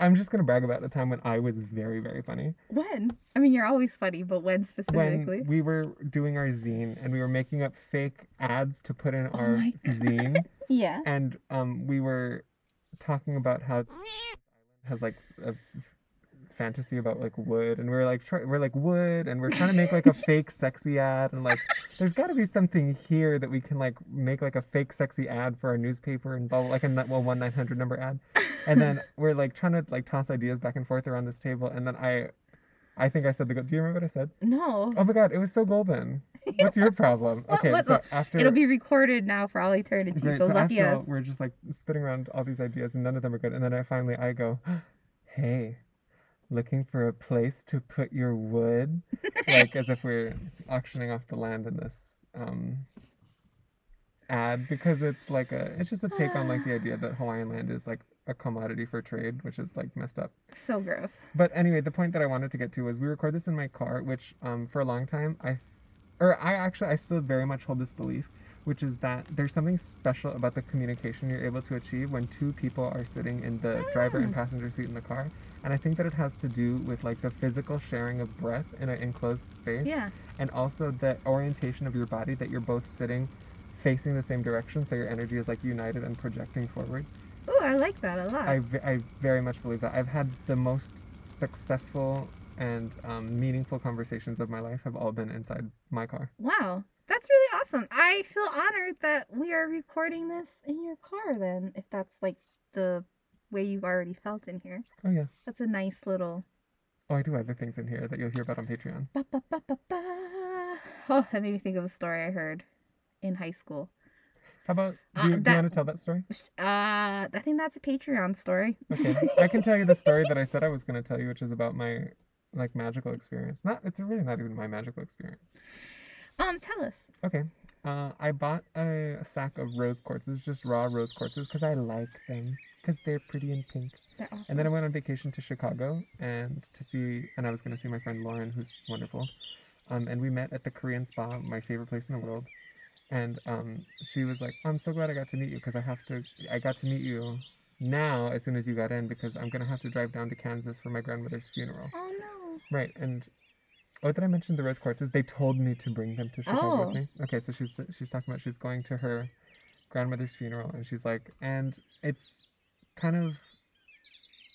I'm just gonna brag about the time when I was very, very funny. When? I mean, you're always funny, but when specifically? When we were doing our zine and we were making up fake ads to put in Oh our zine, yeah. and um, we were talking about how has like a fantasy about like wood, and we're like try- we're like wood, and we're trying to make like a fake sexy ad, and like there's got to be something here that we can like make like a fake sexy ad for our newspaper and blah, blah like a well one nine hundred number ad, and then we're like trying to like toss ideas back and forth around this table, and then I. I think I said the. go- Do you remember what I said? No. Oh my god, it was so golden. What's your problem? What Okay, so after It'll be recorded now for all eternity, Great. so So lucky after us. all, we're just like spitting around all these ideas, and none of them are good. And then I finally I go, "Hey, looking for a place to put your wood?" like as if we're auctioning off the land in this um, ad, because it's like a it's just a take on like the idea that Hawaiian land is like a commodity for trade, which is like messed up. So gross. But anyway, the point that I wanted to get to was we record this in my car, which um, for a long time I, or I actually I still very much hold this belief, which is that there's something special about the communication you're able to achieve when two people are sitting in the driver and passenger seat in the car, and I think that it has to do with like the physical sharing of breath in an enclosed space, Yeah. and also the orientation of your body that you're both sitting facing the same direction, so your energy is like united and projecting forward. Oh, I like that a lot. I, I very much believe that. I've had the most successful and um, meaningful conversations of my life have all been inside my car. Wow. That's really awesome. I feel honored that we are recording this in your car then, if that's like the way you've already felt in here. Oh yeah. That's a nice little Oh, I do have other things in here that you'll hear about on Patreon. ba ba ba ba ba. Oh, that made me think of a story I heard in high school. How about Uh, do you, do that- you want to tell that story? Uh, I think that's a Patreon story. Okay, I can tell you the story that I said I was going to tell you, which is about my like magical experience. Not, it's really not even my magical experience. um, tell us. Okay, uh, I bought a, sack of rose quartzes, just raw rose quartzes, because I like them, because they're pretty and pink. They're awesome. And then I went on vacation to Chicago and to see, and I was going to see my friend Lauren, who's wonderful. Um, and we met at the Korean Spa, my favorite place in the world. And um, she was like, "I'm so glad I got to meet you because I have to. I got to meet you now as soon as you got in because I'm gonna have to drive down to Kansas for my grandmother's funeral." Oh no. Right. And oh, did I mention the rose quartzes? They told me to bring them to Chicago Oh. with me. Okay, so she's she's talking about she's going to her grandmother's funeral, and she's like, and it's kind of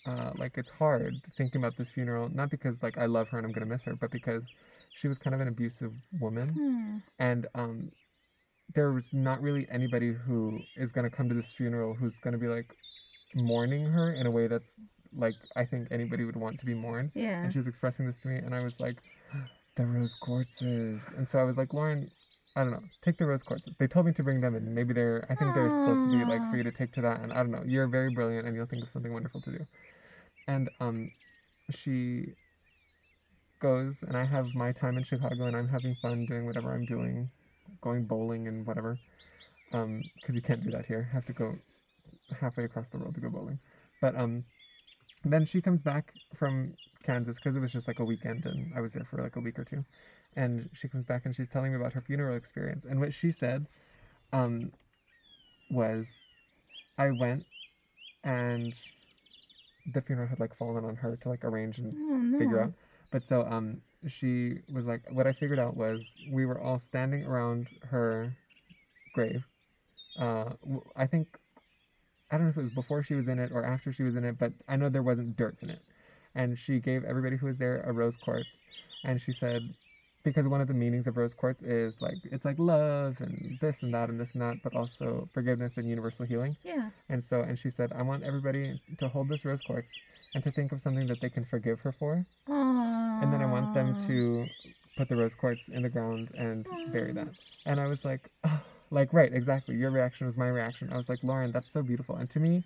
uh, like it's hard thinking about this funeral, not because like I love her and I'm gonna miss her, but because she was kind of an abusive woman, Hmm. and um, there was not really anybody who is gonna come to this funeral who's gonna be like mourning her in a way that's like I think anybody would want to be mourned. Yeah. And she was expressing this to me, and I was like, the rose quartzes. And so I was like, Lauren, I don't know, take the rose quartz. They told me to bring them in. Maybe they're, I think they're supposed to be like for you to take to that. And I don't know, you're very brilliant, and you'll think of something wonderful to do. And um, she goes, and I have my time in Chicago, and I'm having fun doing whatever I'm doing, going bowling and whatever. Um, because you can't do that here. have to go halfway across the world to go bowling. But um, then she comes back from Kansas because it was just like a weekend and I was there for like a week or two. And she comes back and she's telling me about her funeral experience. And what she said um, was I went and the funeral had like fallen on her to like arrange and Oh no. figure out. But so um she was like what I figured out was we were all standing around her grave. Uh I think I don't know if it was before she was in it or after she was in it, but I know there wasn't dirt in it. And she gave everybody who was there a rose quartz and she said because one of the meanings of rose quartz is like it's like love and this and that and this and that, but also forgiveness and universal healing. Yeah. And so, and she said, I want everybody to hold this rose quartz and to think of something that they can forgive her for. Aww. And then I want them to put the rose quartz in the ground and bury that. And I was like, oh, like, right, exactly. Your reaction was my reaction. I was like, Lauren, that's so beautiful. And to me,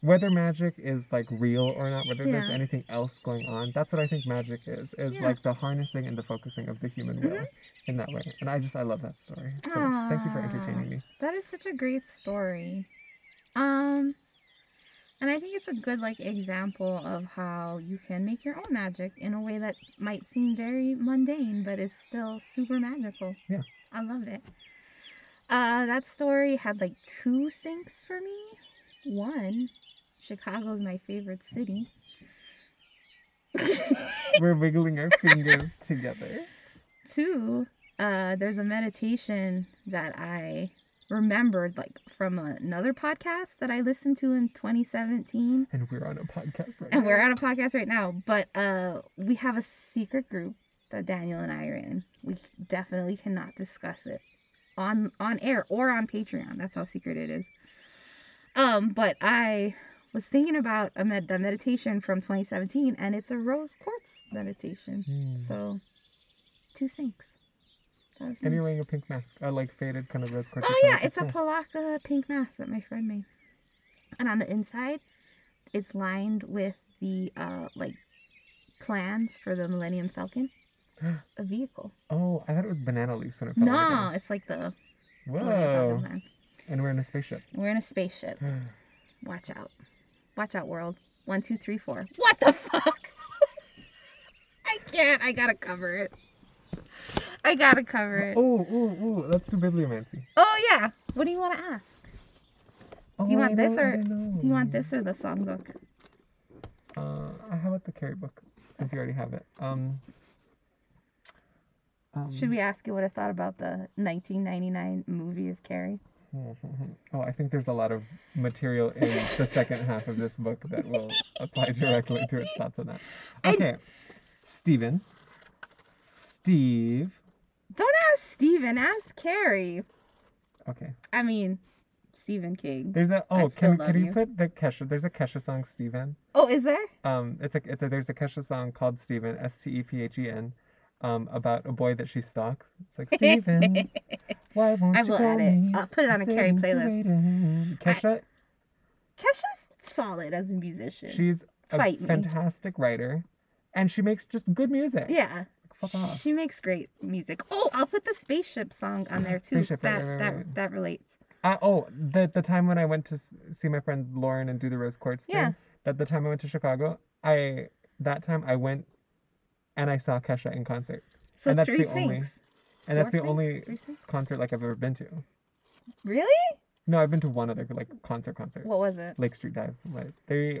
whether magic is like real or not, whether there's anything else going on, that's what I think magic is, is Yeah. like the harnessing and the focusing of the human will Mhm. in that way. And I just, I love that story so much. Thank you for entertaining me. That is such a great story. Um and I think it's a good like example of how you can make your own magic in a way that might seem very mundane but is still super magical. Yeah. I love it. Uh that story had like two sinks for me. One, Chicago's my favorite city. We're wiggling our fingers together. Two, uh, there's a meditation that I remembered like from another podcast that I listened to in 2017. And we're on a podcast right And now. we're on a podcast right now, but uh, we have a secret group that Daniel and I are in. We definitely cannot discuss it on on air or on Patreon. That's how secret it is. Um, but I was thinking about a med- the meditation from 2017, and it's a rose quartz meditation. Hmm. So, two sinks. That was And you're wearing a pink mask. A like faded kind of rose quartz. Oh yeah, it's a nice. Palaka pink mask that my friend made. And on the inside, it's lined with the uh like plans for the Millennium Falcon, a vehicle. Oh, I thought it was banana leaves when it fell No, over it's like the there. Millennium Falcon Whoa. And we're in a spaceship. We're in a spaceship. Watch out. Watch out, world. One, two, three, four. What the fuck? I can't. I gotta cover it. I gotta cover it. Oh, ooh, ooh, let's do bibliomancy. Oh yeah. What do you want to ask? Oh, you want I this know, or- Do you want this or the songbook? Uh, how about the Carrie book? Since you already have it. Um. um, Should we ask you what I thought about the 1999 movie of Carrie? Oh, I think there's a lot of material in the second half of this book that will apply directly to its thoughts on that. I- Okay, Stephen. Steve. Don't ask Steven, ask Carrie. Okay. I mean, Stephen King. There's a oh, can can you you. put the Kesha? There's a Kesha song, Stephen. Oh, is there? Um, it's a it's a there's a Kesha song called Stephen S T E P H E N, um, about a boy that she stalks. It's like Stephen, why won't I you will add it. I'll put it on a Carrie playlist. waiting." Kesha, Kesha's solid as a musician. she's a me. fantastic writer, and she makes just good music. yeah, Fuck off. she makes great music. Oh, I'll put the spaceship song on there too. Spaceship, that right, right, that right. that relates. Uh, oh, the the time when I went to see my friend Lauren and do the rose quartz thing. Yeah. That the time I went to Chicago, I that time I went, and I saw Kesha in concert, So And that's three the only- and that's Four the only Three concert like I've ever been to. Really? No, I've been to one other like concert concert. What was it? Lake Street Dive. Like they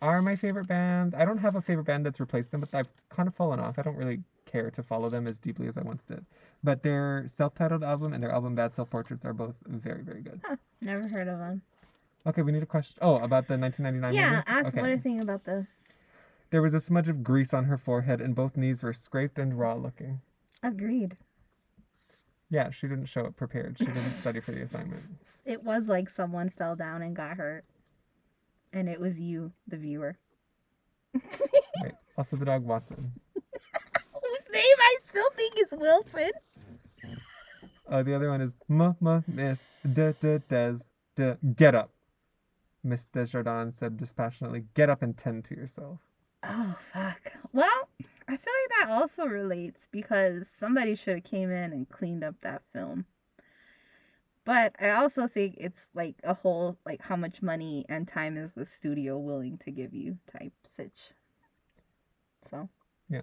are my favorite band. I don't have a favorite band that's replaced them, but I've kind of fallen off. I don't really care to follow them as deeply as I once did. But their self-titled album and their album Bad Self Portraits are both very, very good. Huh, never heard of them. Okay, we need a question. Oh, about the 1999 Yeah, movie? ask okay. you think about the There was a smudge of grease on her forehead, and both knees were scraped and raw looking. agreed. Yeah, she didn't show up prepared. She didn't study for the assignment. It was like someone fell down and got hurt. And it was you, the viewer. Right. Also, the dog Watson. Whose name I still think is Wilson. Uh, the other one is M M Miss D D Des D. Get up. Miss Desjardins said dispassionately, "Get up and tend to yourself." Oh fuck. Well, I feel like that also relates because somebody should have came in and cleaned up that film. But I also think it's like a whole like how much money and time is the studio willing to give you type sitch. So Yeah.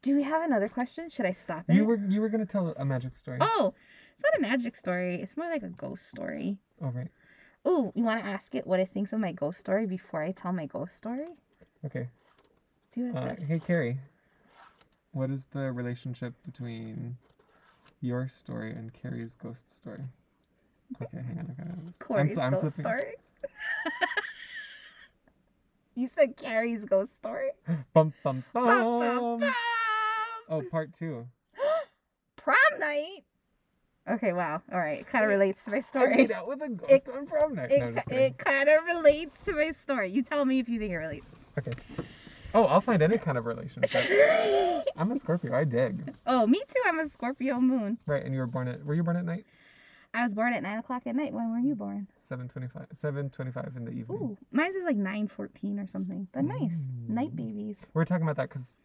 Do we have another question? Should I stop it? You were you were gonna tell a magic story. Oh, it's not a magic story. It's more like a ghost story. Oh, right. Ooh, you want to ask it what it thinks of my ghost story before I tell my ghost story? Okay. See what it Uh, says. hey Carrie, what is the relationship between your story and Carrie's ghost story? Okay, hang on. I gotta. I'm Cory's I'm ghost flipping- story. you said Carrie's ghost story. Bum bum Bum, bum. bum, bum. Oh, part two. Prom night. Okay, wow. All right, it kind of relates to my I story. made out with a ghost It- on prom night. It, No, just ki- kidding. it kind of relates to my story. You tell me if you think it relates. Okay. Oh, I'll find any kind of relationship. I'm a Scorpio. I dig. oh, me too. I'm a Scorpio moon. Right, and you were born at. Were you born at night? I was born at nine o'clock at night. When were you born? Seven twenty-five. Seven twenty-five in the evening. Ooh, mine's is like nine fourteen or something. But nice, night mm. babies. We're talking about that because.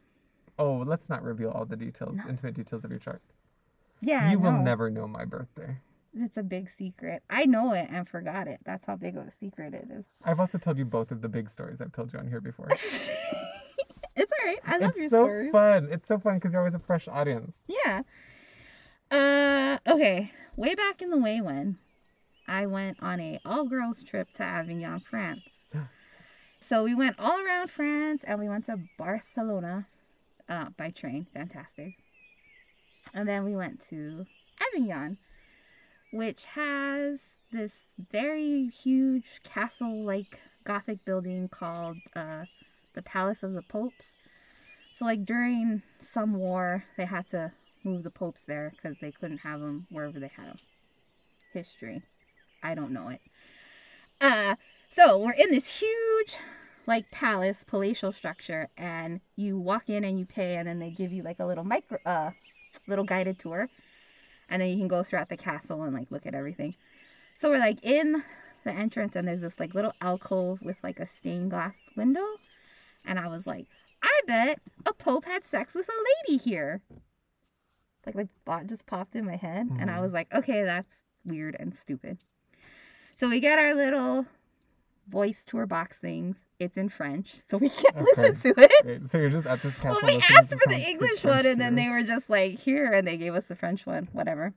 Oh, let's not reveal all the details, No. intimate details of your chart. Yeah, you will never know my birthday. It's a big secret. I know it and forgot it. That's how big of a secret it is. I've also told you both of the big stories I've told you on here before. it's all right. I love it's your so stories. It's so fun. It's so fun because you're always a fresh audience. Yeah. Uh okay. Way back in the way when I went on a all girls trip to Avignon, France. So we went all around France and we went to Barcelona uh, by train. Fantastic. And then we went to Avignon, which has this very huge castle like Gothic building called uh, the Palace of the Popes. So, like, during some war, they had to move the popes there because they couldn't have them wherever they had them. History. I don't know it. Uh, so we're in this huge, like, palace, palatial structure, and you walk in and you pay, and then they give you like a little micro, uh, little guided tour, and then you can go throughout the castle and like look at everything. So we're like in the entrance, and there's this like little alcove with like a stained glass window, and I was like, I bet a pope had sex with a lady here. Like the thought just popped in my head, and I Mhm. was like, okay, that's weird and stupid. So we get our little voice tour box things. It's in French, so we can't Of listen to it. Wait, so you're just at this castle. Well, we asked for the English one, and then they were just like, here, and they gave us the French one, whatever.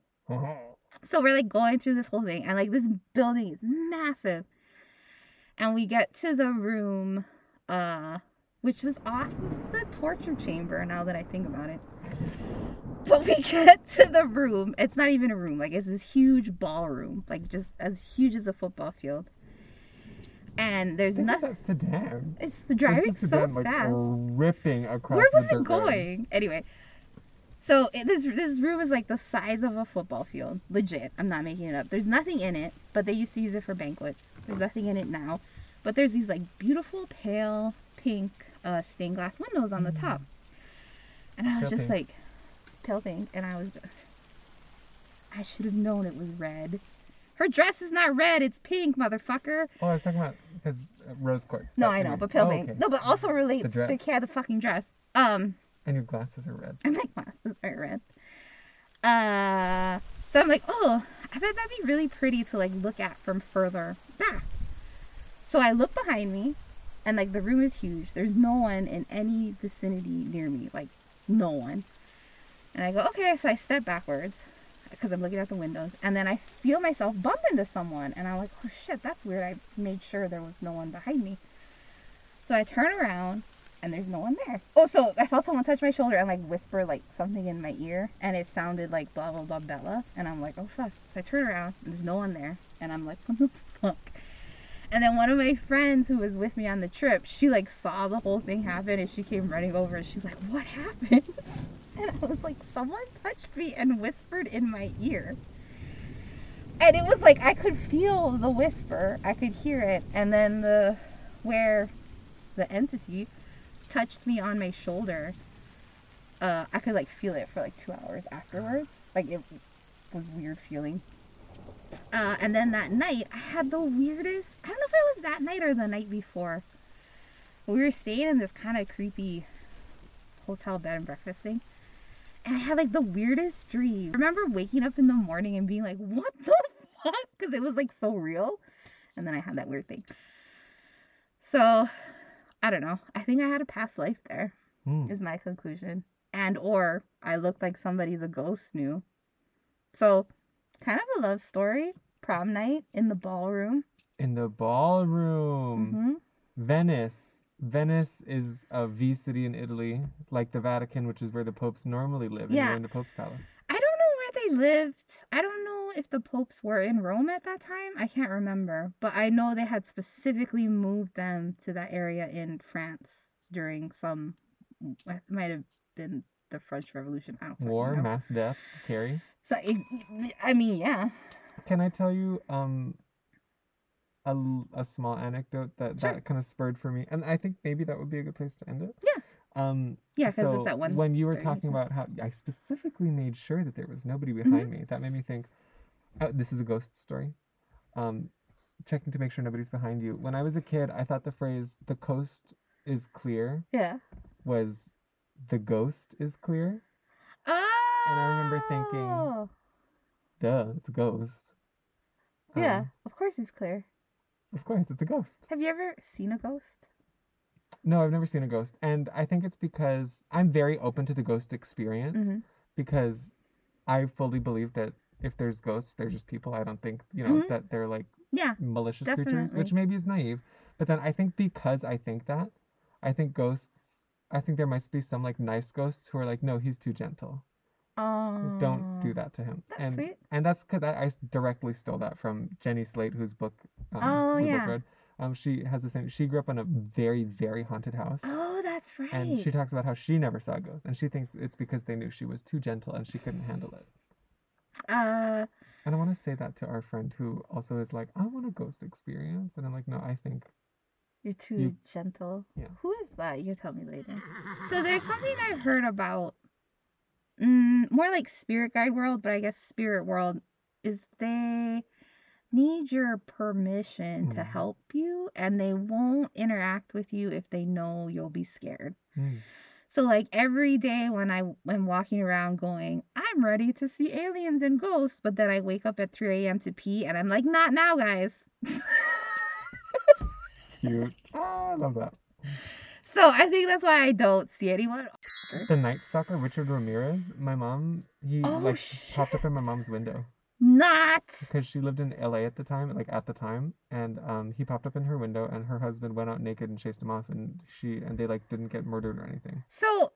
So we're like going through this whole thing, and like this building is massive. And we get to the room, uh, which was off of the torture chamber now that I think about it. But we get to the room, it's not even a room, like it's this huge ballroom, like just as huge as a football field. And there's nothing. it's sedan. It's the driving so sedan, like, fast. ripping across Where was it road. going? Anyway, so it, this this room is like the size of a football field. Legit, I'm not making it up. There's nothing in it, but they used to use it for banquets. There's nothing in it now, but there's these like beautiful pale pink uh, stained glass windows on the top. And I was Mm. Pale just pink. like pale pink, and I was just, I should have known it was red. Her dress is not red; it's pink, motherfucker. Oh, I was talking about because uh, rose quartz. No, I know, but pale Oh, pink. okay. No, but also relates to dress. yeah, the fucking dress. Um. And your glasses are red. and my glasses are red. Uh, so I'm like, oh, I bet that'd be really pretty to like look at from further back. So I look behind me, and like the room is huge. There's no one in any vicinity near me, like no one. And I go, okay. So I step backwards because I'm looking out the windows, and then I feel myself bump into someone, and I'm like, oh shit, that's weird. I made sure there was no one behind me. So I turn around, and there's no one there. Oh, so I felt someone touch my shoulder and like whisper like something in my ear, and it sounded like blah blah blah Bella, and I'm like, oh fuck. So I turn around, and there's no one there, and I'm like, what the fuck? And then one of my friends who was with me on the trip, she like saw the whole thing happen, and she came running over, and she's like, what happened? And I was like, someone touched me and whispered in my ear. And it was like I could feel the whisper, I could hear it, and then the where the entity touched me on my shoulder, uh, I could like feel it for like two hours afterwards. Like it was weird feeling. Uh, and then that night, I had the weirdest. I don't know if it was that night or the night before. We were staying in this kind of creepy hotel bed and breakfast thing, and I had like the weirdest dream. I remember waking up in the morning and being like, "What the fuck?" Because it was like so real. And then I had that weird thing. So I don't know. I think I had a past life there. Hmm. Is my conclusion. And or I looked like somebody the ghost knew. So kind of a love story. Prom night in the ballroom. In the ballroom. hmm Venice. Venice is a V city in Italy, like the Vatican, which is where the popes normally live. Yeah. in the Pope's palace. I don't know where they lived. I don't know if the popes were in Rome at that time. I can't remember. But I know they had specifically moved them to that area in France during some it might have been the French Revolution. I don't War, know. mass death, Carrie. So I mean, yeah. Can I tell you um a, a small anecdote that Sure. that kind of spurred for me, and I think maybe that would be a good place to end it. Yeah. Um. Yeah, 'cause it's so that one when you were talking about how I specifically made sure that there was nobody Mm-hmm. behind me, that made me think, oh, this is a ghost story. Um, checking to make sure nobody's behind you. When I was a kid, I thought the phrase "the coast is clear" Yeah. was "the ghost is clear." Oh. And I remember thinking, Duh, it's a ghost. Yeah, Um, of course he's clear. Of course, it's a ghost. Have you ever seen a ghost? No, I've never seen a ghost. And I think it's because I'm very open to the ghost experience Mhm. because I fully believe that if there's ghosts, they're just people. I don't think, you know, Mhm. that they're like Yeah. malicious creatures, which maybe is naive. But then I think because I think that, I think ghosts. I think there must be some like nice ghosts who are like, no, he's too gentle. Oh. Don't do that to him. that's and sweet. and that's because I, I directly stole that from Jenny Slate, whose book. Um, Oh, both yeah. read. Um, she has the same. She grew up in a very very haunted house. Oh, that's right. And she talks about how she never saw ghosts, and she thinks it's because they knew she was too gentle and she couldn't handle it. uh, And I want to say that to our friend who also is like, I want a ghost experience, and I'm like, no, I think you're too You- gentle. Yeah. Who is that? You tell me later. So there's something I've heard about, mm, more like spirit guide world, but I guess spirit world is they need your permission to Mhm. help you, and they won't interact with you if they know you'll be scared. mm, So like every day when I am walking around going, I'm ready to see aliens and ghosts, but then I wake up at 3 a.m. to pee and I'm like, not now, guys. cute. I love that. so I think that's why I don't see anyone. The Night Stalker, Richard Ramirez. My mom, he Oh, like shit. popped up in my mom's window Not. because she lived in LA at the time, like at the time, and um, he popped up in her window, and her husband went out naked and chased him off, and she and they like didn't get murdered or anything. So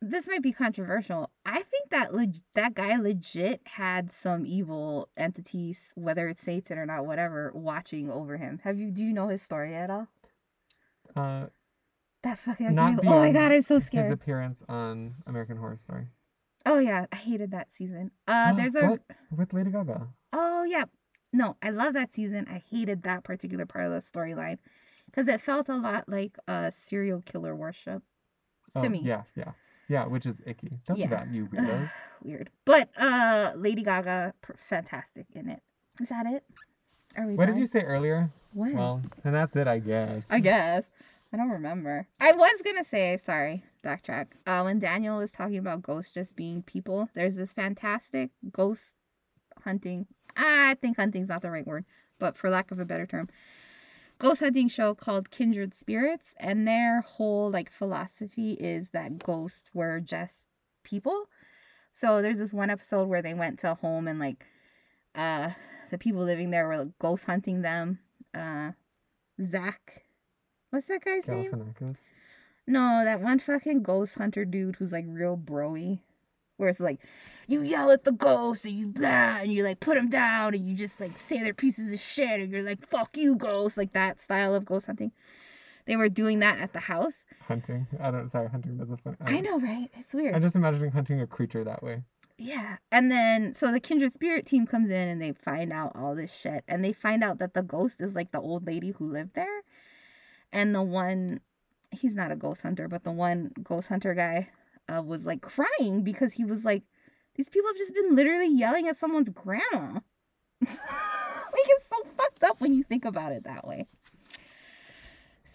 this might be controversial. I think that leg- that guy legit had some evil entities, whether it's Satan or not, whatever, watching over him. Have you? Do you know his story at all? Uh, That's fucking. Not unbelievable. oh my beyond god, I'm so scared. his scared. appearance on American Horror Story. Oh yeah, I hated that season. Uh, there's a. What? with Lady Gaga. Oh yeah, no, I love that season. I hated that particular part of the storyline because it felt a lot like uh serial killer worship. Oh, To me. Yeah, yeah, yeah, which is icky. Don't Yeah. do that, you weirdos. Weird, but uh, Lady Gaga, pr- fantastic in it. Is that it? Are we? what done? did you say earlier? When? Well, and that's it, I guess. I guess. I don't remember. I was gonna say, sorry, backtrack. Uh, when Daniel was talking about ghosts just being people, there's this fantastic ghost hunting. I think hunting's not the right word, but for lack of a better term, ghost hunting show called Kindred Spirits, and their whole like philosophy is that ghosts were just people. So there's this one episode where they went to a home and like, uh, the people living there were like, ghost hunting them. Uh, Zach. What's that guy's name? Galifianakis. No, that one fucking ghost hunter dude who's like real broy. Where it's like, you yell at the ghost and you blah, and you like put them down and you just like say they're pieces of shit and you're like, fuck you, ghost. Like that style of ghost hunting. They were doing that at the house. Hunting. I don't. Sorry, hunting doesn't. fun- I know, right? It's weird. I'm just imagining hunting a creature that way. Yeah. And then so the kindred spirit team comes in and they find out all this shit. And they find out that the ghost is like the old lady who lived there. And the one he's not a ghost hunter, but the one ghost hunter guy uh, was like crying because he was like, These people have just been literally yelling at someone's grandma. like it's so fucked up when you think about it that way.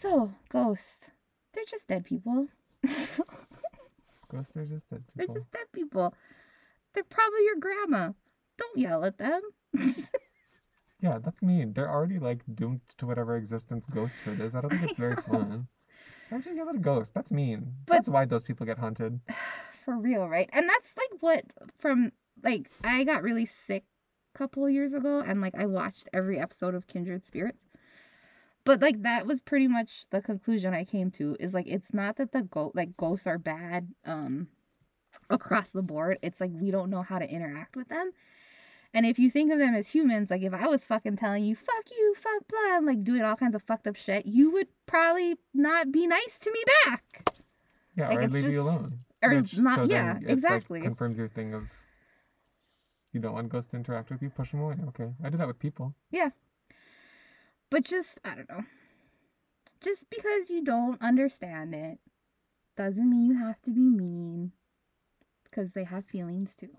So, ghosts. They're just dead people. Ghosts are just dead They're just dead people. They're probably your grandma. Don't yell at them. Yeah, that's mean. They're already like doomed to whatever existence ghosthood is. I don't think it's very fun. Why would you yell at a ghost? That's mean. But- that's why those people get haunted. For real, right? And that's like what from like I got really sick a couple years ago and like I watched every episode of Kindred Spirits. But like that was pretty much the conclusion I came to is like it's not that the go like ghosts are bad um across the board. It's like we don't know how to interact with them. And if you think of them as humans, like if I was fucking telling you, fuck you, fuck blah, and like doing all kinds of fucked up shit, you would probably not be nice to me back. Yeah, Like, or leave you alone. or Which, not- so yeah, it's, like, exactly. confirms your thing of you don't want ghosts to interact with you, push them away. Okay, I do that with people. Yeah. But just, I don't know. Just because you don't understand it doesn't mean you have to be mean. Because they have feelings too.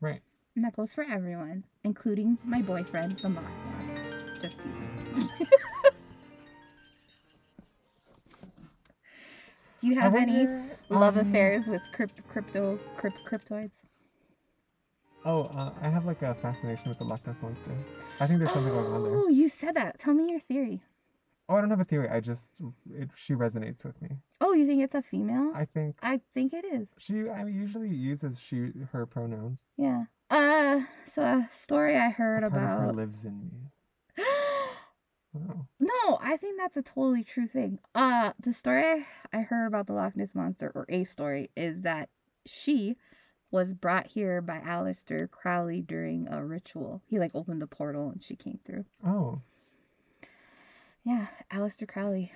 Right. And that goes for everyone, including my boyfriend, the Mothman. Just teasing. Do you have any wonder, love um, affairs with crypt- crypto crypt- cryptoids? Oh, uh, I have like a fascination with the Loch Ness monster. I think there's something going on there. Oh, you said that. Tell me your theory. Oh, I don't have a theory. I just it, she resonates with me. Oh, you think it's a female? I think I think it is. she I mean, usually uses she her pronouns. Yeah. Uh, so a story I heard A part of her about. lives in me. Wow. No, I think that's a totally true thing. Uh the story I, I heard about the Loch Ness monster, or a story, is that she was brought here by Aleister Crowley during a ritual. He like opened a portal and she came through. Oh. Yeah, Aleister Crowley.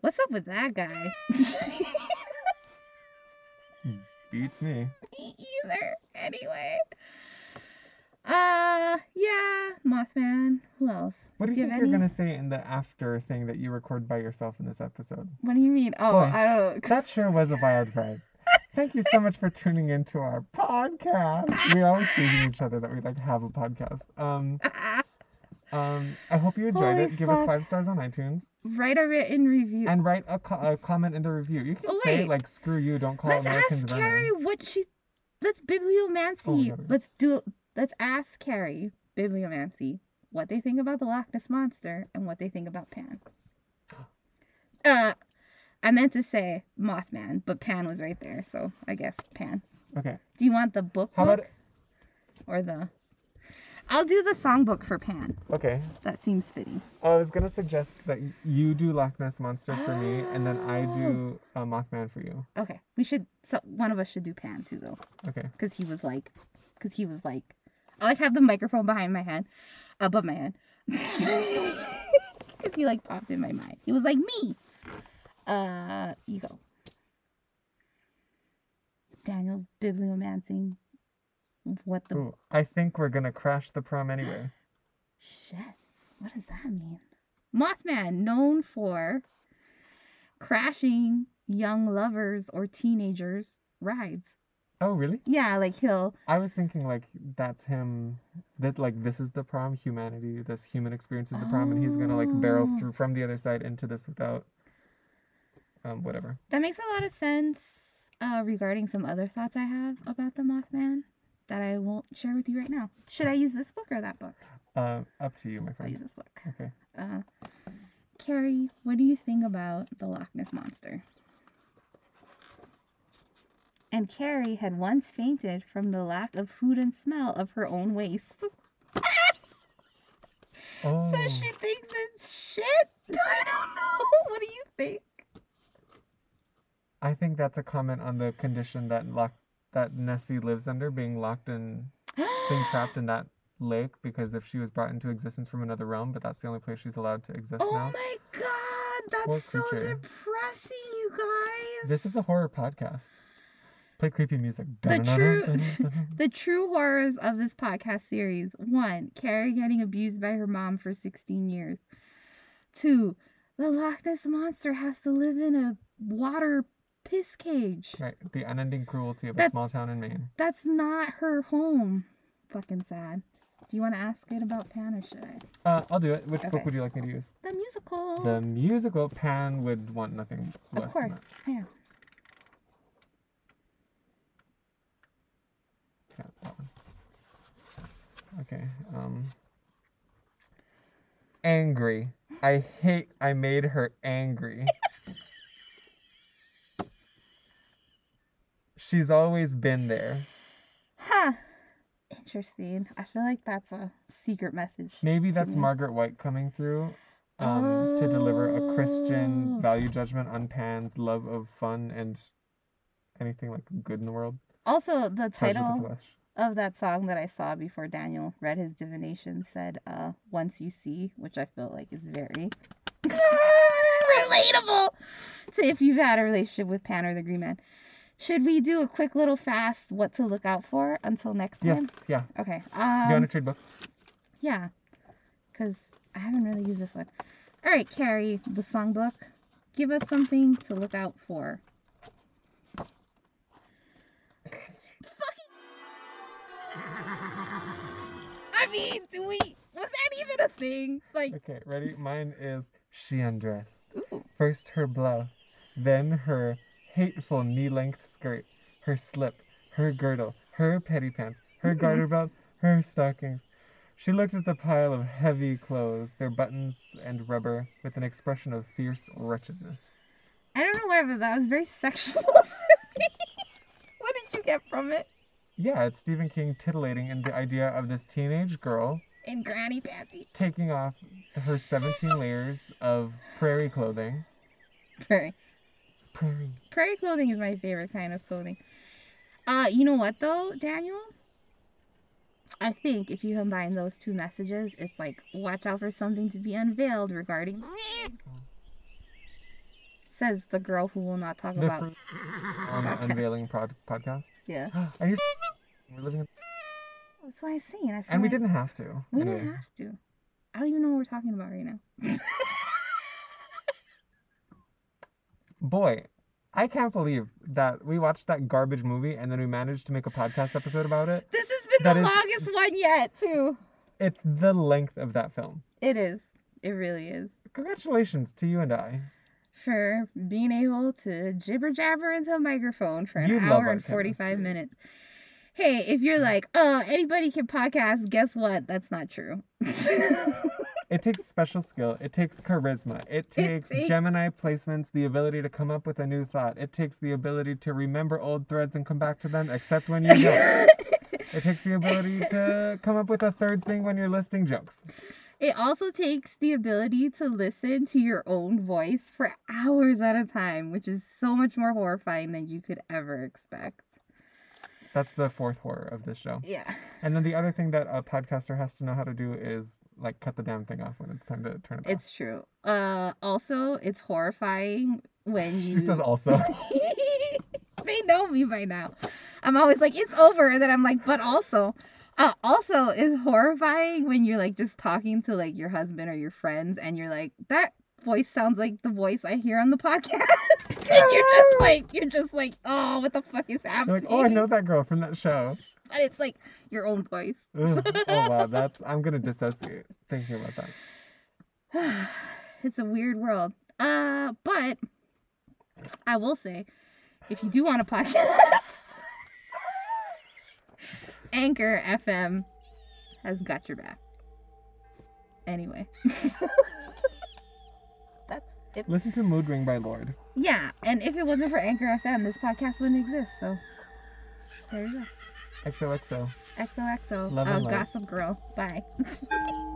What's up with that guy? Beats me. Me either. Anyway. Uh, yeah, Mothman. Who else? What do you have think you're any- gonna say in the after thing that you record by yourself in this episode? What do you mean? Oh, Boy. I don't. Know. that sure was a wild ride. Thank you so much for tuning into our podcast. We always teasing each other that we like have a podcast. Um, um, I hope you enjoyed Holy it. Give us five stars on iTunes Write a written review. and write a, co- a comment in the review. You can Oh, say wait. like "screw you," don't call Let's Americans ask. Carrie what she. Let's bibliomancy. Oh let's do. Let's ask Carrie bibliomancy what they think about the Loch Ness monster and what they think about Pan. Uh, I meant to say Mothman, but Pan was right there, so I guess Pan. Okay. Do you want the book How book about or the? I'll do the songbook for Pan. okay? That seems fitting. Oh, I was gonna suggest that you do Loch Ness monster for me, and then I do uh, Mothman for you. Okay, we should. So one of us should do Pan too, though. Okay. because he was like, because he was like, I like have the microphone behind my head, above my head, because he like popped in my mind. He was like me. Uh, you go. Daniel's bibliomancing. What the Ooh, I think we're gonna crash the prom anyway. shit? What does that mean? Mothman, known for crashing young lovers or teenagers' rides. Oh, really? Yeah, like he'll I was thinking like that's him. That like this is the prom. Humanity. This human experience is the prom, and he's gonna like barrel Oh. through from the other side into this without, um, whatever. That makes a lot of sense uh, regarding some other thoughts I have about the Mothman that I won't share with you right now. Should I use this book or that book? Uh, up to you, my friend. I'll use this book. Okay. Uh, Carrie, what do you think about the Loch Ness Monster? And Carrie had once fainted from the lack of food and smell of her own waste. Oh, So she thinks it's shit? I don't know. What do you think? I think that's a comment on the condition that lock that Nessie lives under, being locked in, being trapped in that lake. Because if she was brought into existence from another realm, but that's the only place she's allowed to exist Oh now. Oh my god, that's Poor so creature. depressing, you guys. This is a horror podcast. Play creepy music. The true- The true horrors of this podcast series. One, Carrie getting abused by her mom for 16 years. Two, the Loch Ness Monster has to live in a water piss cage. Right, the unending cruelty of a small town in Maine. That's not her home. Fucking sad. Do you want to ask it about Pan or should I? Uh, I'll do it. Which Okay. book would you like me to use? The musical. The musical Pan would want nothing less of course. Pan. Yeah, that one. Okay. Um. Angry. I hate. I made her angry. She's always been there. Huh. Interesting. I feel like that's a secret message. Maybe that's me. Margaret White coming through um, to deliver a Christian Oh. value judgment on Pan's love of fun and anything like good in the world. Also, the title of that song that I saw before Daniel read his divination said, uh, once you see, which I feel like is very relatable to if you've had a relationship with Pan or the Green Man. Should we do a quick little fast what to look out for until next time? Yes, yeah. Okay. Uh you want Um, to trade books? yeah. Because I haven't really used this one. All right, Carrie, the songbook. Give us something to look out for. Mean, do we? Was that even a thing? Like, Okay, ready? Mine is she undressed. ooh, First her blouse, then her hateful knee length skirt, her slip, her girdle, her petty pants, her garter belt, her stockings. She looked at the pile of heavy clothes, their buttons and rubber, with an expression of fierce wretchedness. I don't know where, but that was very sexual. to me. what did you get from it? Yeah, it's Stephen King titillating in the idea of this teenage girl In granny panties. taking off her 17 layers of prairie clothing. Prairie. Prairie. Prairie clothing is my favorite kind of clothing. Uh, you know what though, Daniel? I think if you combine those two messages, it's like watch out for something to be unveiled regarding says the girl who will not talk about on the unveiling prod- podcast. yeah. Are you? We're living, in- That's what I'm saying. I feel and we like didn't have to. We Anyway. didn't have to. I don't even know what we're talking about right now. Boy, I can't believe that we watched that garbage movie and then we managed to make a podcast episode about it. This has been That the is- longest one yet, too. It's the length of that film. It is. It really is. Congratulations to you and I. For being able to jibber jabber into a microphone for an You hour and 45 chemistry. minutes. Hey, if you're mm. like, oh, anybody can podcast, guess what? That's not true. It takes special skill. It takes charisma. It takes takes- Gemini placements, the ability to come up with a new thought. It takes the ability to remember old threads and come back to them, except when you don't. it takes the ability to come up with a third thing when you're listing jokes. It also takes the ability to listen to your own voice for hours at a time, which is so much more horrifying than you could ever expect. That's the fourth horror of this show. Yeah. And then the other thing that a podcaster has to know how to do is like cut the damn thing off when it's time to turn it off. It's true. Uh also it's horrifying when you She says also. they know me by now. I'm always like, it's over, and then I'm like, but also. Uh, also, it's horrifying when you're like just talking to like your husband or your friends, and you're like, that voice sounds like the voice I hear on the podcast. and you're just like, you're just like, oh, what the fuck is You're happening? like, oh, I know that girl from that show. But it's like your own voice. Ugh. oh wow, that's I'm gonna dissociate thinking about that. it's a weird world. Uh, but I will say, if you do want a podcast, Anchor FM has got your back. Anyway, that's it. Listen to Mood Ring by Lorde. Yeah, and if it wasn't for Anchor FM, this podcast wouldn't exist. So there you go. XOXO. XOXO. Love uh, and light. Gossip Girl. Bye.